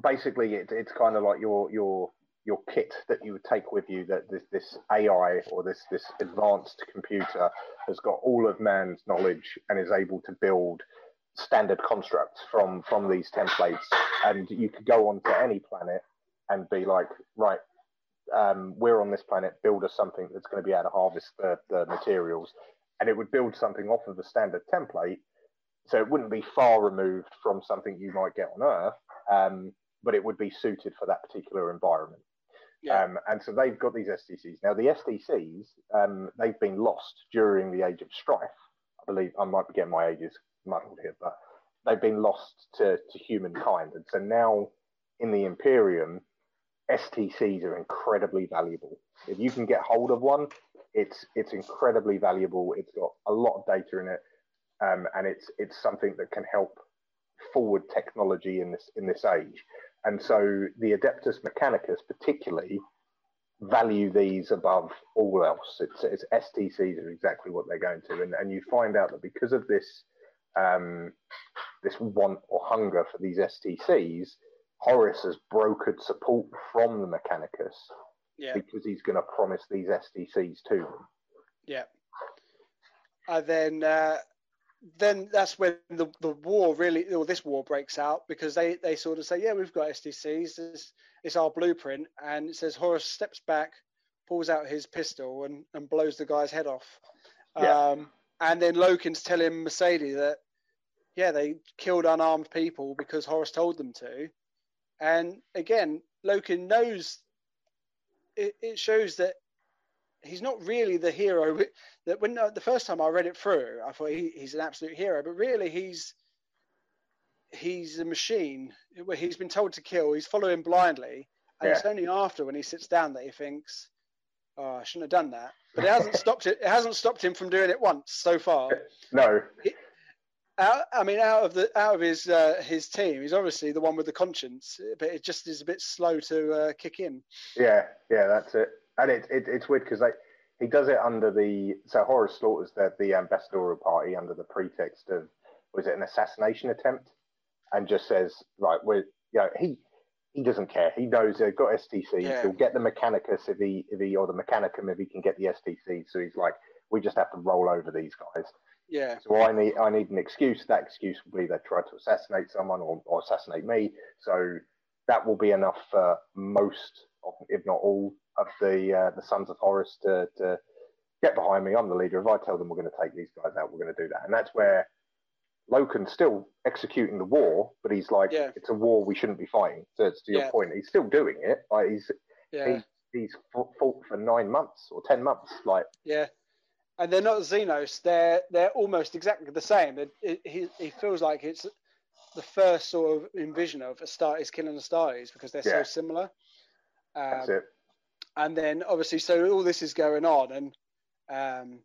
basically it, it's kind of like your your your kit that you would take with you that this, this AI or this this advanced computer has got all of man's knowledge and is able to build standard constructs from from these templates, and you could go onto any planet and be like, right, um, we're on this planet, build us something that's going to be able to harvest the, the materials, and it would build something off of the standard template, so it wouldn't be far removed from something you might get on Earth, um, but it would be suited for that particular environment. Yeah. Um, and so they've got these STCs. Now, the STCs, um, they've been lost during the age of strife. I believe I might be getting my ages muddled here, but they've been lost to, to humankind. And so now in the Imperium, STCs are incredibly valuable. If you can get hold of one, it's it's incredibly valuable. It's got a lot of data in it, um, and it's it's something that can help forward technology in this in this age. And so the Adeptus Mechanicus, particularly, value these above all else. It's, it's STCs are exactly what they're going to, and and you find out that because of this um, this want or hunger for these STCs, Horus has brokered support from the Mechanicus yeah. because he's going to promise these STCs to them. Yeah. and then uh, then that's when the the war really or this war breaks out because they they sort of say yeah we've got STCs it's, it's our blueprint and it says Horus steps back pulls out his pistol and, and blows the guy's head off yeah. um, and then Loken's telling Mersadie that yeah they killed unarmed people because Horus told them to and again Loken knows it, it shows that he's not really the hero that when uh, the first time I read it through, I thought he, he's an absolute hero, but really he's he's a machine where he's been told to kill. He's following blindly, and yeah. it's only after when he sits down that he thinks, "Oh, I shouldn't have done that." But it hasn't stopped it. It hasn't stopped him from doing it once so far. No. He, out, I mean, out of the out of his uh, his team, he's obviously the one with the conscience, but it just is a bit slow to uh, kick in. Yeah, yeah, that's it and it, it it's weird because like he does it under the so Horus slaughters the the ambassadorial party under the pretext of was it an assassination attempt, and just says right we're you know he he doesn't care he knows they've got STC yeah. he'll get the Mechanicus if he if he or the Mechanicum if he can get the STC so he's like we just have to roll over these guys. Yeah. So I need I need an excuse. That excuse will be they tried to assassinate someone or, or assassinate me. So that will be enough for most, if not all, of the uh, the Sons of Horus to, to get behind me. I'm the leader. If I tell them we're going to take these guys out, we're going to do that. And that's where Loken's still executing the war, but he's like, yeah. it's a war we shouldn't be fighting. So it's to your yeah. point. He's still doing it. Like he's yeah. he's, he's fought for nine months or ten months. Like yeah. And they're not Xenos. They're they're almost exactly the same. It, it, he he feels like it's the first sort of envision of Astartes killing Astartes because they're so similar. Um, That's it and then obviously, so all this is going on, and um,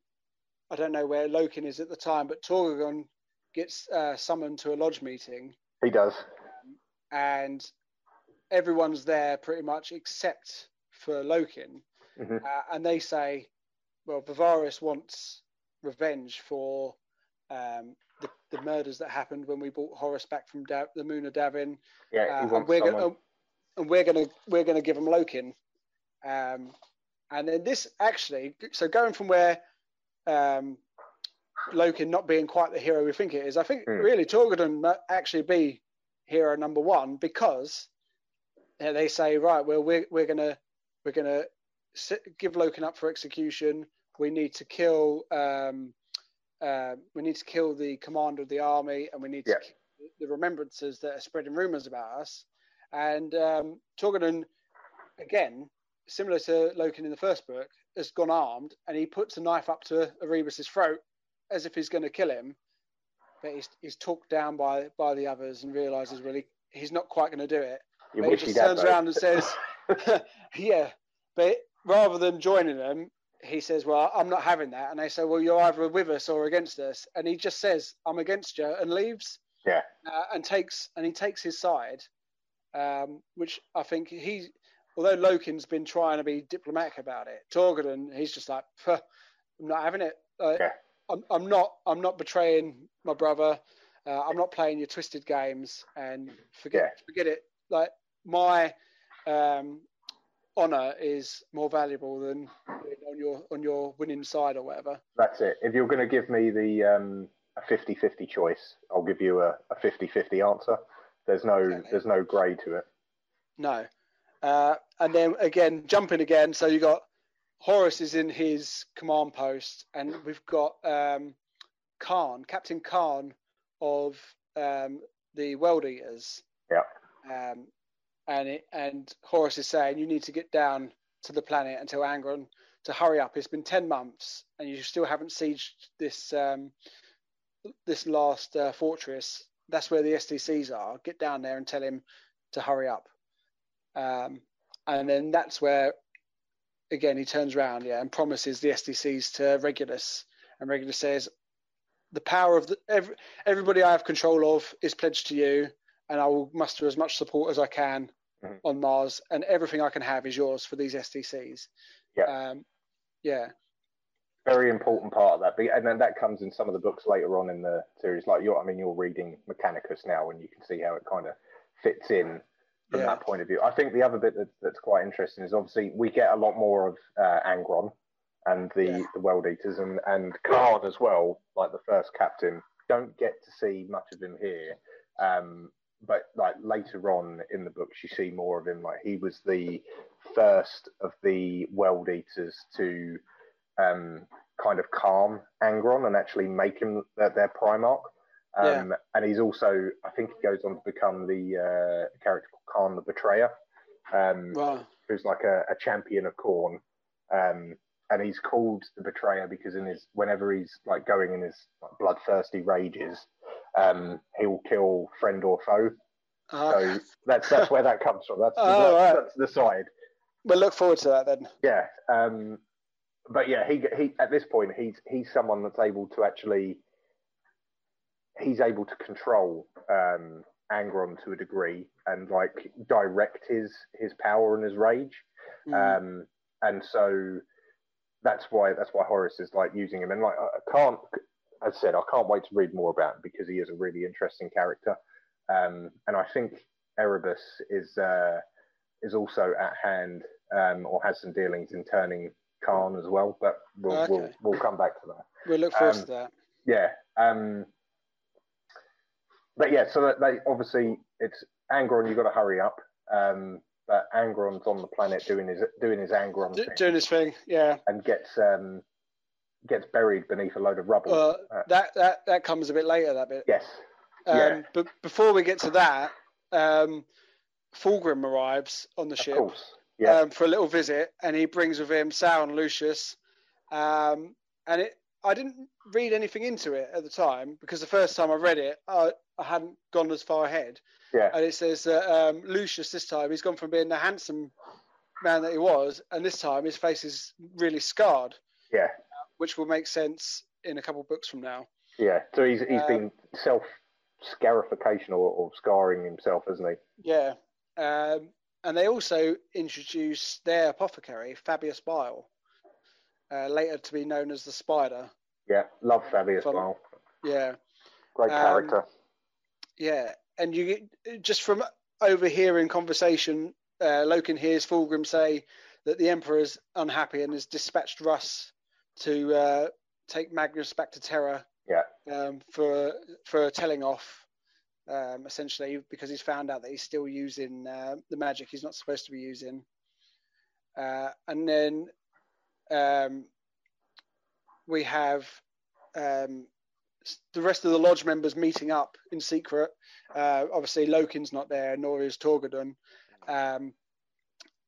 I don't know where Loken is at the time, but Torgon gets uh, summoned to a lodge meeting. He does, and everyone's there pretty much except for Loken, mm-hmm. uh, and they say, "Well, Varvaras wants revenge for." Um, the, the, murders that happened when we brought Horus back from da- the moon of Davin. Yeah, uh, and we're gonna and we're gonna we're gonna give him Loken. Um, and then this actually, so going from where um, Loken not being quite the hero we think it is, I think mm. really Torgaddon might actually be hero number one because they say, right, well, we're, we're gonna we're gonna give Loken up for execution. We need to kill um, uh, we need to kill the commander of the army, and we need yeah. to kill the remembrances that are spreading rumors about us. And um, Torgaddon, again, similar to Loken in the first book, has gone armed and he puts a knife up to Erebus's throat as if he's going to kill him, but he's, he's talked down by by the others and realizes really he's not quite going to do it. You but he just turns around and says, "Yeah," but rather than joining them, he says, "Well, I'm not having that." And they say, "Well, you're either with us or against us." And he just says, "I'm against you," and leaves. Yeah. Uh, and takes and he takes his side, um, which I think he although Loken's been trying to be diplomatic about it, Torgaddon, he's just like, I'm not having it. Uh, yeah. I'm, I'm not. I'm not betraying my brother. Uh, I'm not playing your twisted games and forget yeah. forget it. Like my um, honor is more valuable than on your on your winning side or whatever. That's it. If you're going to give me the um, a 50-50 choice, I'll give you a, a 50-50 answer. There's no exactly. there's no grey to it. No, uh, and then again, jumping again. So you got Horus is in his command post, and we've got um, Kharn, Captain Kharn of um, the World Eaters. Yeah. Um, and it, and Horus is saying you need to get down to the planet until Angron to hurry up. It's been ten months, and you still haven't sieged this um, this last uh, fortress. That's where the STCs are. Get down there and tell him to hurry up. Um, and then that's where, again, he turns around, yeah, and promises the STCs to Regulus. And Regulus says, the power of the, every, everybody I have control of is pledged to you, and I will muster as much support as I can mm-hmm. on Mars, and everything I can have is yours for these STCs." Yeah. Um, yeah. Very important part of that, and then that comes in some of the books later on in the series. Like you're, I mean, you're reading Mechanicus now, and you can see how it kind of fits in from yeah. that point of view. I think the other bit that, that's quite interesting is obviously we get a lot more of uh, Angron and the, Yeah. the World Eaters and and Kharn as well, like the first captain. Don't get to see much of him here, um, but like later on in the books, you see more of him. Like he was the first of the World Eaters to um, kind of calm Angron and actually make him their, their Primarch. Um, And he's also, I think, he goes on to become the uh, character called Kharn the Betrayer, um, Right. who's like a, a champion of Khorne. Um, and he's called the Betrayer because in his whenever he's like going in his like, bloodthirsty rages, um, he will kill friend or foe. Uh, So that's that's where that comes from. That's, Oh, that's, right. that's the side. we'll look forward to that then. Yeah, um, but yeah, he he at this point he's he's someone that's able to actually he's able to control um, Angron to a degree and like direct his his power and his rage, Mm. um, and so that's why that's why Horus is like using him and like I can't as I said I can't wait to read more about him because he is a really interesting character, um, and I think Erebus is uh, is also at hand um, or has some dealings in turning Kharn as well, but we'll we'll, we'll come back to that. we'll look forward um, to that. Yeah. Um, but yeah, so that they obviously it's Angron. You've got to hurry up. Um, but Angron's on the planet doing his doing his Angron D- thing doing his thing, yeah. and gets um, gets buried beneath a load of rubble. Uh, Uh, that that that comes a bit later. That bit. yes. Um, yeah. But before we get to that, um, Fulgrim arrives on the Of ship course. Yeah. um, for a little visit, and he brings with him Saul and Lucius. Um, and it, I didn't read anything into it at the time because the first time I read it, I, I hadn't gone as far ahead. yeah. And it says that um, Lucius this time he's gone from being the handsome man that he was, and this time his face is really scarred, Yeah. which will make sense in a couple of books from now. Yeah. So he's he's Um, been self scarification or, or scarring himself, hasn't he? Yeah. Um, and they also introduce their apothecary, Fabius Bile, uh, later to be known as the Spider. Yeah. Love Fabius as well. Yeah. Great um, character. Yeah. And you just from overhearing conversation, uh, Loken hears Fulgrim say that the Emperor is unhappy and has dispatched Russ to uh, take Magnus back to Terra Yeah. um, for for telling off, um, essentially because he's found out that he's still using uh, the magic he's not supposed to be using. Uh, and then um, we have um, the rest of the lodge members meeting up in secret. Uh, obviously, Loken's not there, nor is Torgaddon. Um,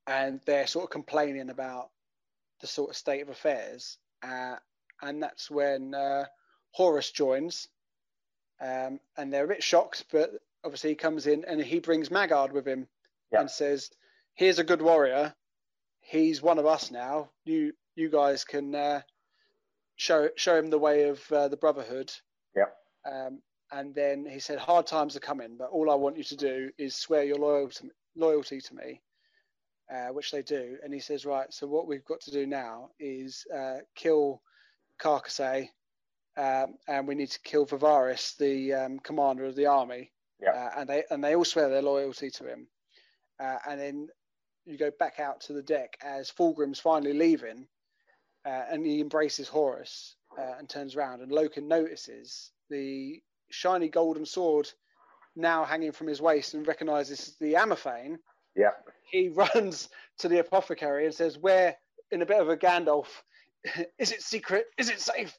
and they're sort of complaining about the sort of state of affairs. Uh, and that's when uh, Horus joins. Um, and they're a bit shocked, but obviously he comes in and he brings Maggard with him Yeah. and says, "Here's a good warrior. He's one of us now. You you guys can uh, show show him the way of uh, the Brotherhood." Yeah. Um, and then he said, "Hard times are coming, but all I want you to do is swear your loyalty loyalty to me." Uh, which they do, and he says, "Right, so what we've got to do now is uh, kill Karkasy, um, and we need to kill Varvaras, the um, commander of the army. Yeah. Uh, and they and they all swear their loyalty to him. Uh, and then you go back out to the deck as Fulgrim's finally leaving, uh, and he embraces Horus uh, and turns around, and Loken notices the shiny golden sword now hanging from his waist and recognizes the Anathame. Yeah. He runs to the apothecary and says, "Where?" In a bit of a Gandalf, is it secret? Is it safe?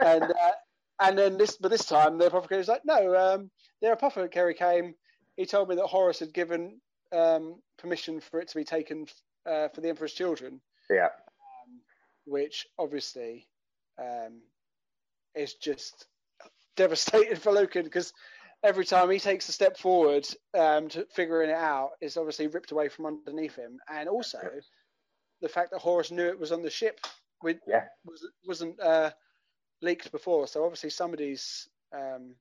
And uh, and then this, but this time the apothecary is like, "No." Um, their apothecary came. He told me that Horus had given um, permission for it to be taken uh, for the Emperor's children, Yeah. Which obviously um, is just devastating for Loken because every time he takes a step forward um, to figuring it out, it's obviously ripped away from underneath him, and also the fact that Horus knew it was on the ship with, Yeah. was, wasn't uh, leaked before. So obviously somebody's um,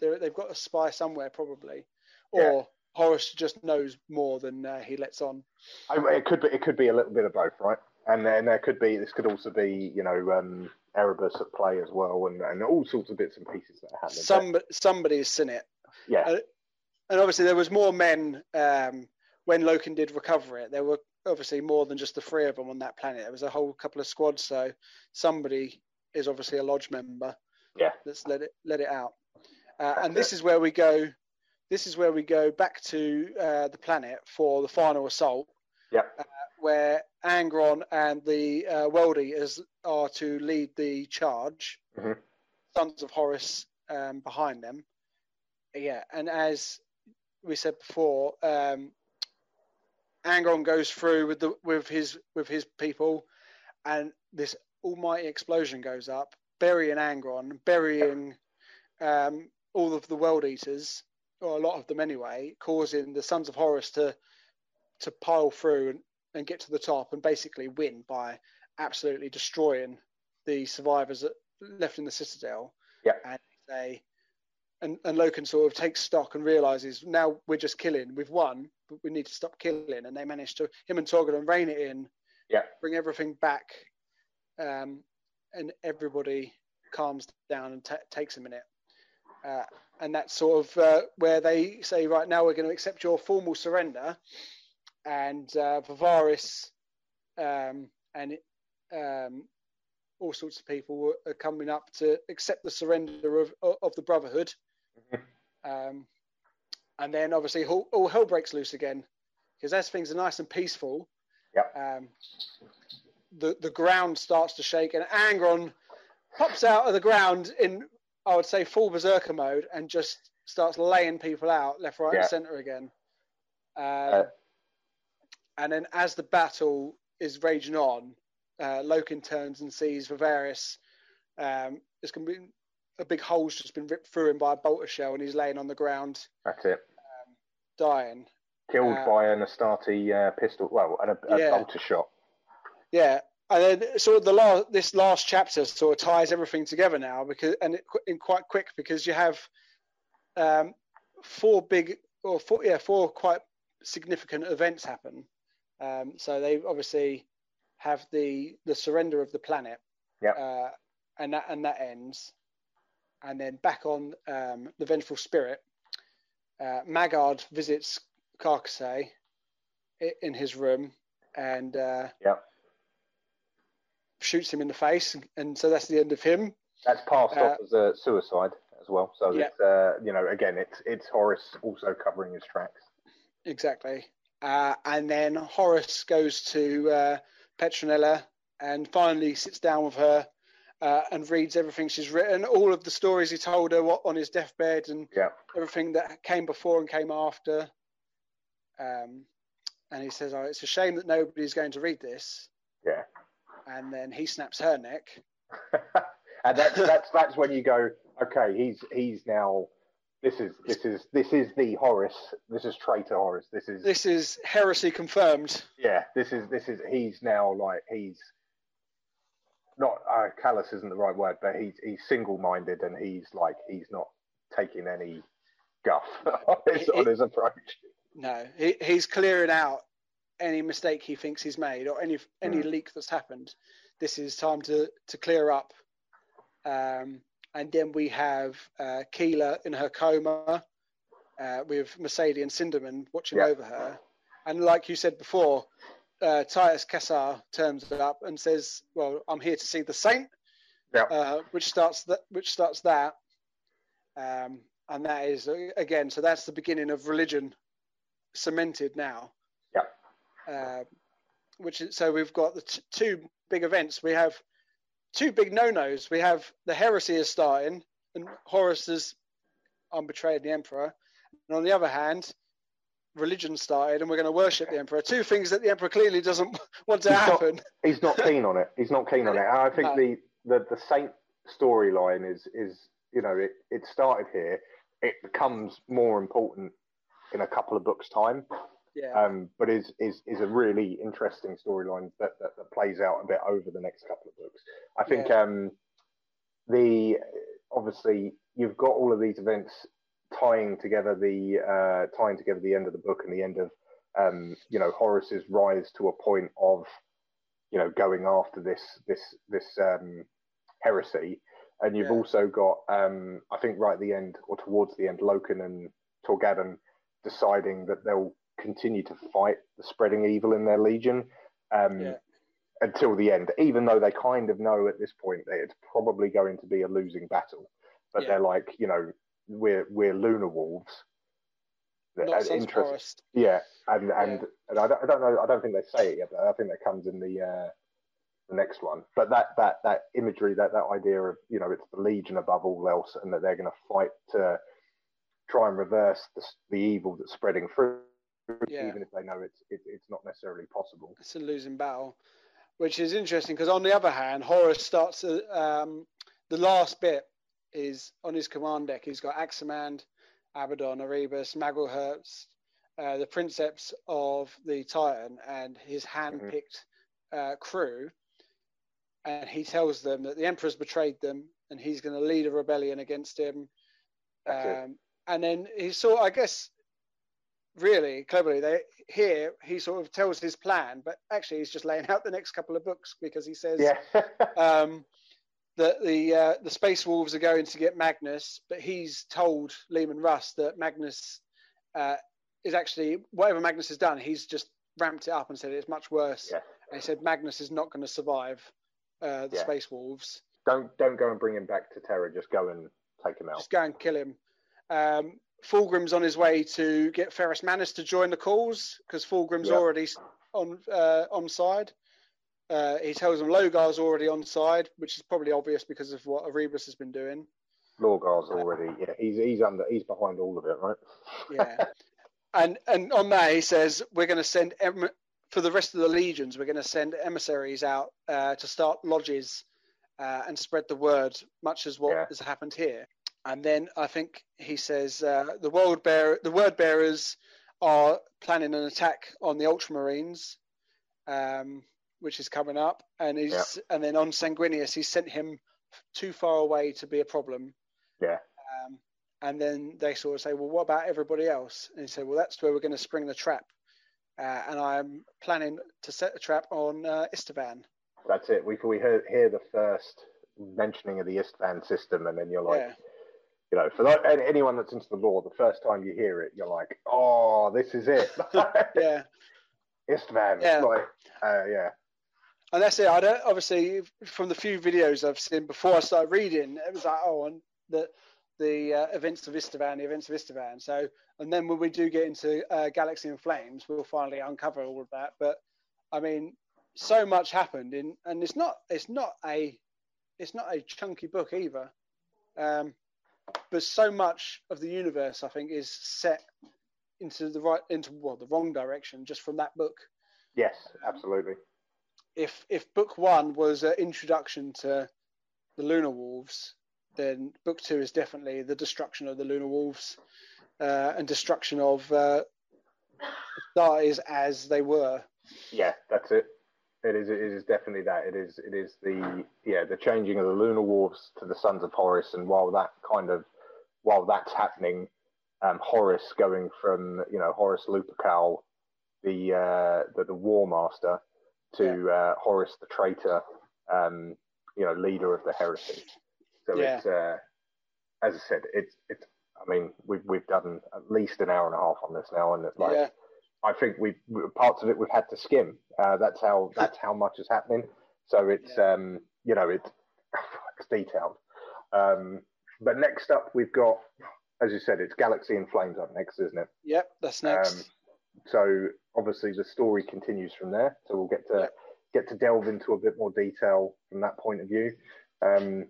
they've got a spy somewhere probably, or Yeah. Horus just knows more than uh, he lets on. I, it could be it could be a little bit of both, right? And then there could be this could also be you know um, Erebus at play as well, and, and all sorts of bits and pieces that happen. Some somebody's seen it, yeah, uh, and obviously there was more men um, when Loken did recover it. There were obviously more than just the three of them on that planet. There was a whole couple of squads, so somebody is obviously a lodge member. Yeah. Let's let it let it out. Uh, and this is where we go. This is where we go back to uh, the planet for the final assault. Yeah. Uh, where Angron and the uh, World Eaters are to lead the charge. Mhm. Sons of Horus um, behind them. Yeah, and as we said before, um, Angron goes through with the with his with his people, and this almighty explosion goes up, burying Angron, burying um, all of the World Eaters, or a lot of them anyway, causing the Sons of Horus to to pile through and, and get to the top and basically win by absolutely destroying the survivors that left in the Citadel. Yeah. And they and, and Loken sort of takes stock and realizes now we're just killing. We've won, but we need to stop killing. And they manage to him and Torgaddon rein it in. Yeah. Bring everything back, um, and everybody calms down and ta takes a minute. Uh, and that's sort of uh, where they say, right now we're going to accept your formal surrender. And uh, Varvaras um, and um, all sorts of people are coming up to accept the surrender of of the Brotherhood. Um, and then obviously all, all hell breaks loose again because as things are nice and peaceful, Yep. um, the the ground starts to shake and Angron pops out of the ground in I would say full berserker mode and just starts laying people out left, right, Yeah. and centre again. Um, Uh, and then as the battle is raging on, uh, Loken turns and sees Varvaras. Um, there's going to be a big hole's just been ripped through him by a bolter shell, and he's laying on the ground That's it. dying. Killed Uh, by an Astarte uh, pistol. Well, and a, a Yeah. bolter shot. Yeah, and then sort of the last this last chapter sort of ties everything together now because and it, in quite quick because you have um, four big or four yeah four quite significant events happen. Um, so they obviously have the the surrender of the planet. Yep. Uh, and that and that ends, and then back on um, the vengeful spirit. Uh, Maggard visits Karkasy in his room and uh, Yep. shoots him in the face, and so that's the end of him. That's passed Uh, off as a suicide as well. So it's uh, you know again it's it's Horus also covering his tracks. Exactly. Uh, and then Horus goes to uh, Petronella and finally sits down with her uh, and reads everything she's written, all of the stories he told her what, on his deathbed, and Yeah. everything that came before and came after. Um, and he says, "Oh, it's a shame that nobody's going to read this." Yeah. And then he snaps her neck. and that's that's that's when you go, okay, he's he's now this is this is this is the Horus. This is traitor Horus. This is This is heresy confirmed. yeah. This is this is he's now like he's not uh, callous isn't the right word, but he's he's single minded and he's like he's not taking any guff on his, on his approach. No, he, he's clearing out any mistake he thinks he's made or any any Mm. leak that's happened. This is time to to clear up. Um, and then we have uh, Keeler in her coma uh, with Mersadie and Sindermann watching Yeah. over her. And like you said before, uh, Titus Cassar turns up and says, "Well, I'm here to see the Saint," Yeah. uh, which starts that which starts that. Um, and that is uh, again, so that's the beginning of religion cemented now. Yeah. Uh, which is, so we've got the t- two big events. We have two big no-nos. We have the heresy is starting, and Horus is I'm betrayed the emperor. And on the other hand, religion started, and we're going to worship the emperor. Two things that the emperor clearly doesn't want to He's not- happen. He's not keen on it. He's not keen on it. And I think No. the, the the Saint storyline is is you know it it started here. It becomes more important in a couple of books' time. Yeah. um, but is is is a really interesting storyline that, that that plays out a bit over the next couple of books. I think um, the obviously you've got all of these events tying together the uh, tying together the end of the book and the end of um, you know Horus's rise to a point of you know going after this this this um, heresy, and you've Yeah. also got um, I think right at the end or towards the end, Loken and Torgaddon deciding that they'll continue to fight the spreading evil in their legion um, Yeah. until the end, even though they kind of know at this point that it's probably going to be a losing battle. But Yeah. they're like, you know, we're we're Luna Wolves. Not interest- Forest. yeah, and and, and I, don't, I don't know. I don't think they say it yet, but I think that comes in the uh, the next one. But that that that imagery, that that idea of you know, it's the Legion above all else, and that they're going to fight to try and reverse the, the evil that's spreading through, Yeah. even if they know it's it, it's not necessarily possible. It's a losing battle, which is interesting because on the other hand, Horus starts um, the last bit is on his command deck. He's got Aximand, Abaddon, Erebus, Maloghurst, uh, the princeps of the Titan, and his hand-picked uh, crew. And he tells them that the Emperor's betrayed them, and he's going to lead a rebellion against him. Um, and then he sort, I guess, really cleverly, they here he sort of tells his plan, but actually he's just laying out the next couple of books because he says Yeah, um, that the uh, the Space Wolves are going to get Magnus, but he's told Leman Russ that Magnus uh, is actually whatever Magnus has done, he's just ramped it up and said it's much worse. Yeah. And he said Magnus is not going to survive uh, the Yeah. Space Wolves. don't don't go and bring him back to Terra. Just go and take him out. Just go and kill him. Um, Fulgrim's on his way to get Ferrus Manus to join the cause because Fulgrim's Yeah. already on uh, on side. Uh, he tells them Lorgar's already on side, which is probably obvious because of what Erebus has been doing. Lorgar's already yeah. He's he's under he's behind all of it, right? Yeah, and and on that he says we're going to send em- for the rest of the legions. We're going to send emissaries out uh, to start lodges uh, and spread the word, much as what Yeah. has happened here. And then I think he says uh, the world bearer, the word bearers are planning an attack on the Ultramarines, um, which is coming up. And he's and then on Sanguinius, he sent him too far away to be a problem. Yeah. Um, and then they sort of say, well, what about everybody else? And he said, well, that's where we're going to spring the trap. Uh, and I'm planning to set a trap on uh, Istavan. That's it. We we hear, hear the first mentioning of the Istvan system, and then you're like, yeah, you know, for that, anyone that's into the lore, the first time you hear it, you're like, oh, this is it. yeah. Istvan. Yeah. Like, uh, yeah. And that's it. I don't obviously from the few videos I've seen before I started reading, it was like, oh, and the the uh, events of Istvan, the events of Istvan. So, and then when we do get into uh, Galaxy in Flames, we'll finally uncover all of that. But I mean, so much happened in, and it's not it's not a it's not a chunky book either. Um, but so much of the universe, I think, is set into the right into well the wrong direction just from that book Yes, absolutely. if if book one was an introduction to the Luna Wolves, then book two is definitely the destruction of the Luna Wolves uh, and destruction of uh, Astartes as they were. Yeah, that's it. It is. It is definitely that. It is. It is the yeah the changing of the Luna Wolves to the sons of Horus, and while that kind of while that's happening, um, Horus going from you know Horus Lupercal, the uh, the, the war master, to uh, Horus the traitor, um, you know leader of the heresy. So Yeah. it's uh, as I said, it's it's. I mean, we've we've done at least an hour and a half on this now, and it's like yeah, I think we parts of it we've had to skim. Uh, that's how that's how much is happening. So it's um, you know it's it's detailed. Um, but next up we've got, as you said, it's Galaxy in Flames up next, isn't it? yep, that's next. Um, so obviously the story continues from there. So we'll get to Yeah. get to delve into a bit more detail from that point of view. Um,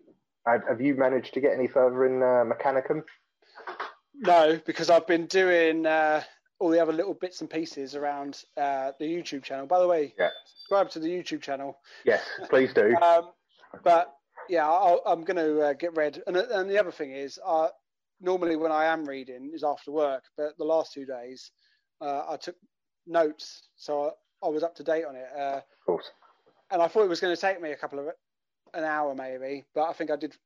have, have you managed to get any further in uh, Mechanicum? no, because I've been doing uh, all the other little bits and pieces around uh, the YouTube channel. By the way, Yeah. subscribe to the YouTube channel. Yes, please do. Um, but yeah, I'll, I'm going to uh, get read. And, and the other thing is, uh, normally when I am reading is after work, but the last two days uh, I took notes, so I, I was up to date on it. Uh, of course. and I thought it was going to take me a couple of an hour maybe, but I think I did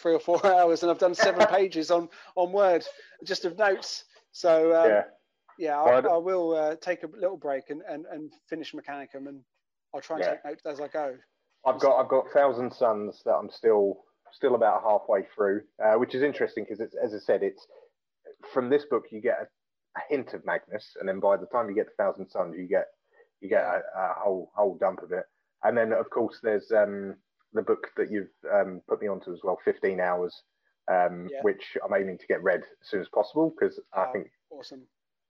three or four hours, and I've done seven pages on on Word just of notes. So um, yeah. Yeah, I, I'd- will uh, take a little break and, and, and finish Mechanicum, and I'll try and Yeah. take notes as I go. I've got I've got Thousand Sons that I'm still still about halfway through, uh, which is interesting because it's as I said, it's from this book you get a hint of Magnus, and then by the time you get to Thousand Sons, you get you get a, a whole whole dump of it. And then of course there's um, the book that you've um, put me onto as well, 15 hours, um, yeah. which I'm aiming to get read as soon as possible because I oh, think awesome.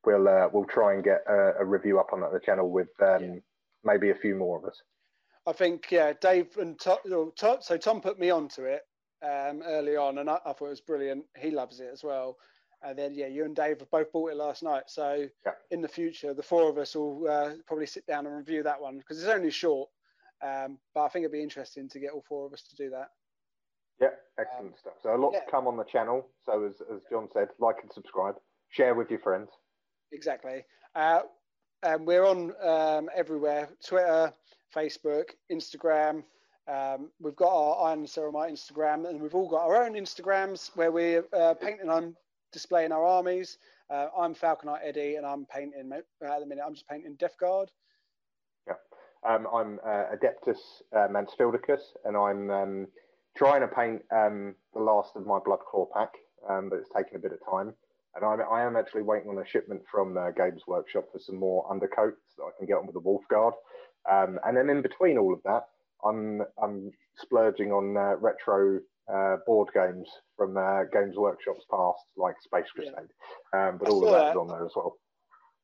We'll uh, we'll try and get a, a, review up on the channel with um, yeah. maybe a few more of us. I think yeah, Dave and Tom, Tom so Tom put me onto it um, early on, and I, I, thought it was brilliant. He loves it as well. And then yeah, you and Dave have both bought it last night. So yeah. in the future, the four of us will uh, probably sit down and review that one because it's only short. Um, but I think it'd be interesting to get all four of us to do that. Yeah, excellent um, stuff. So a lot yeah. to come on the channel. So as as John said, like and subscribe, share with your friends. Exactly. Uh, and we're on um, everywhere: Twitter, Facebook, Instagram. Um, we've got our Iron Ceramite Instagram, and we've all got our own Instagrams where we're uh, painting on displaying our armies. Uh, I'm Falconite Eddie, and I'm painting at the minute. I'm just painting Death Guard. Yeah, um, I'm uh, Adeptus uh, Mansfieldicus, and I'm um, trying to paint um, the last of my Blood Claw pack, um, but it's taking a bit of time. And I'm, I am actually waiting on a shipment from uh, Games Workshop for some more undercoats that I can get on with the Wolf Guard. Um, and then in between all of that, I'm I'm splurging on uh, retro uh, board games from uh, Games Workshop's past, like Space Crusade. Yeah. Um, but I all of that, that is on there as well.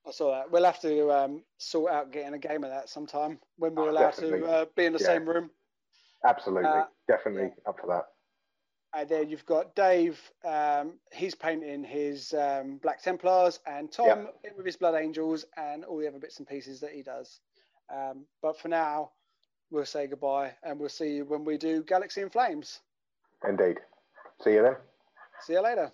I saw that. We'll have to um, sort out getting a game of that sometime when we're oh, allowed definitely. to uh, be in the yeah. same room. Absolutely, uh, definitely yeah. up for that. And then you've got Dave. Um, he's painting his um, Black Templars, and Tom with his Blood Angels and all the other bits and pieces that he does. Um, but for now, we'll say goodbye, and we'll see you when we do Galaxy in Flames. Indeed. See you then. See you later.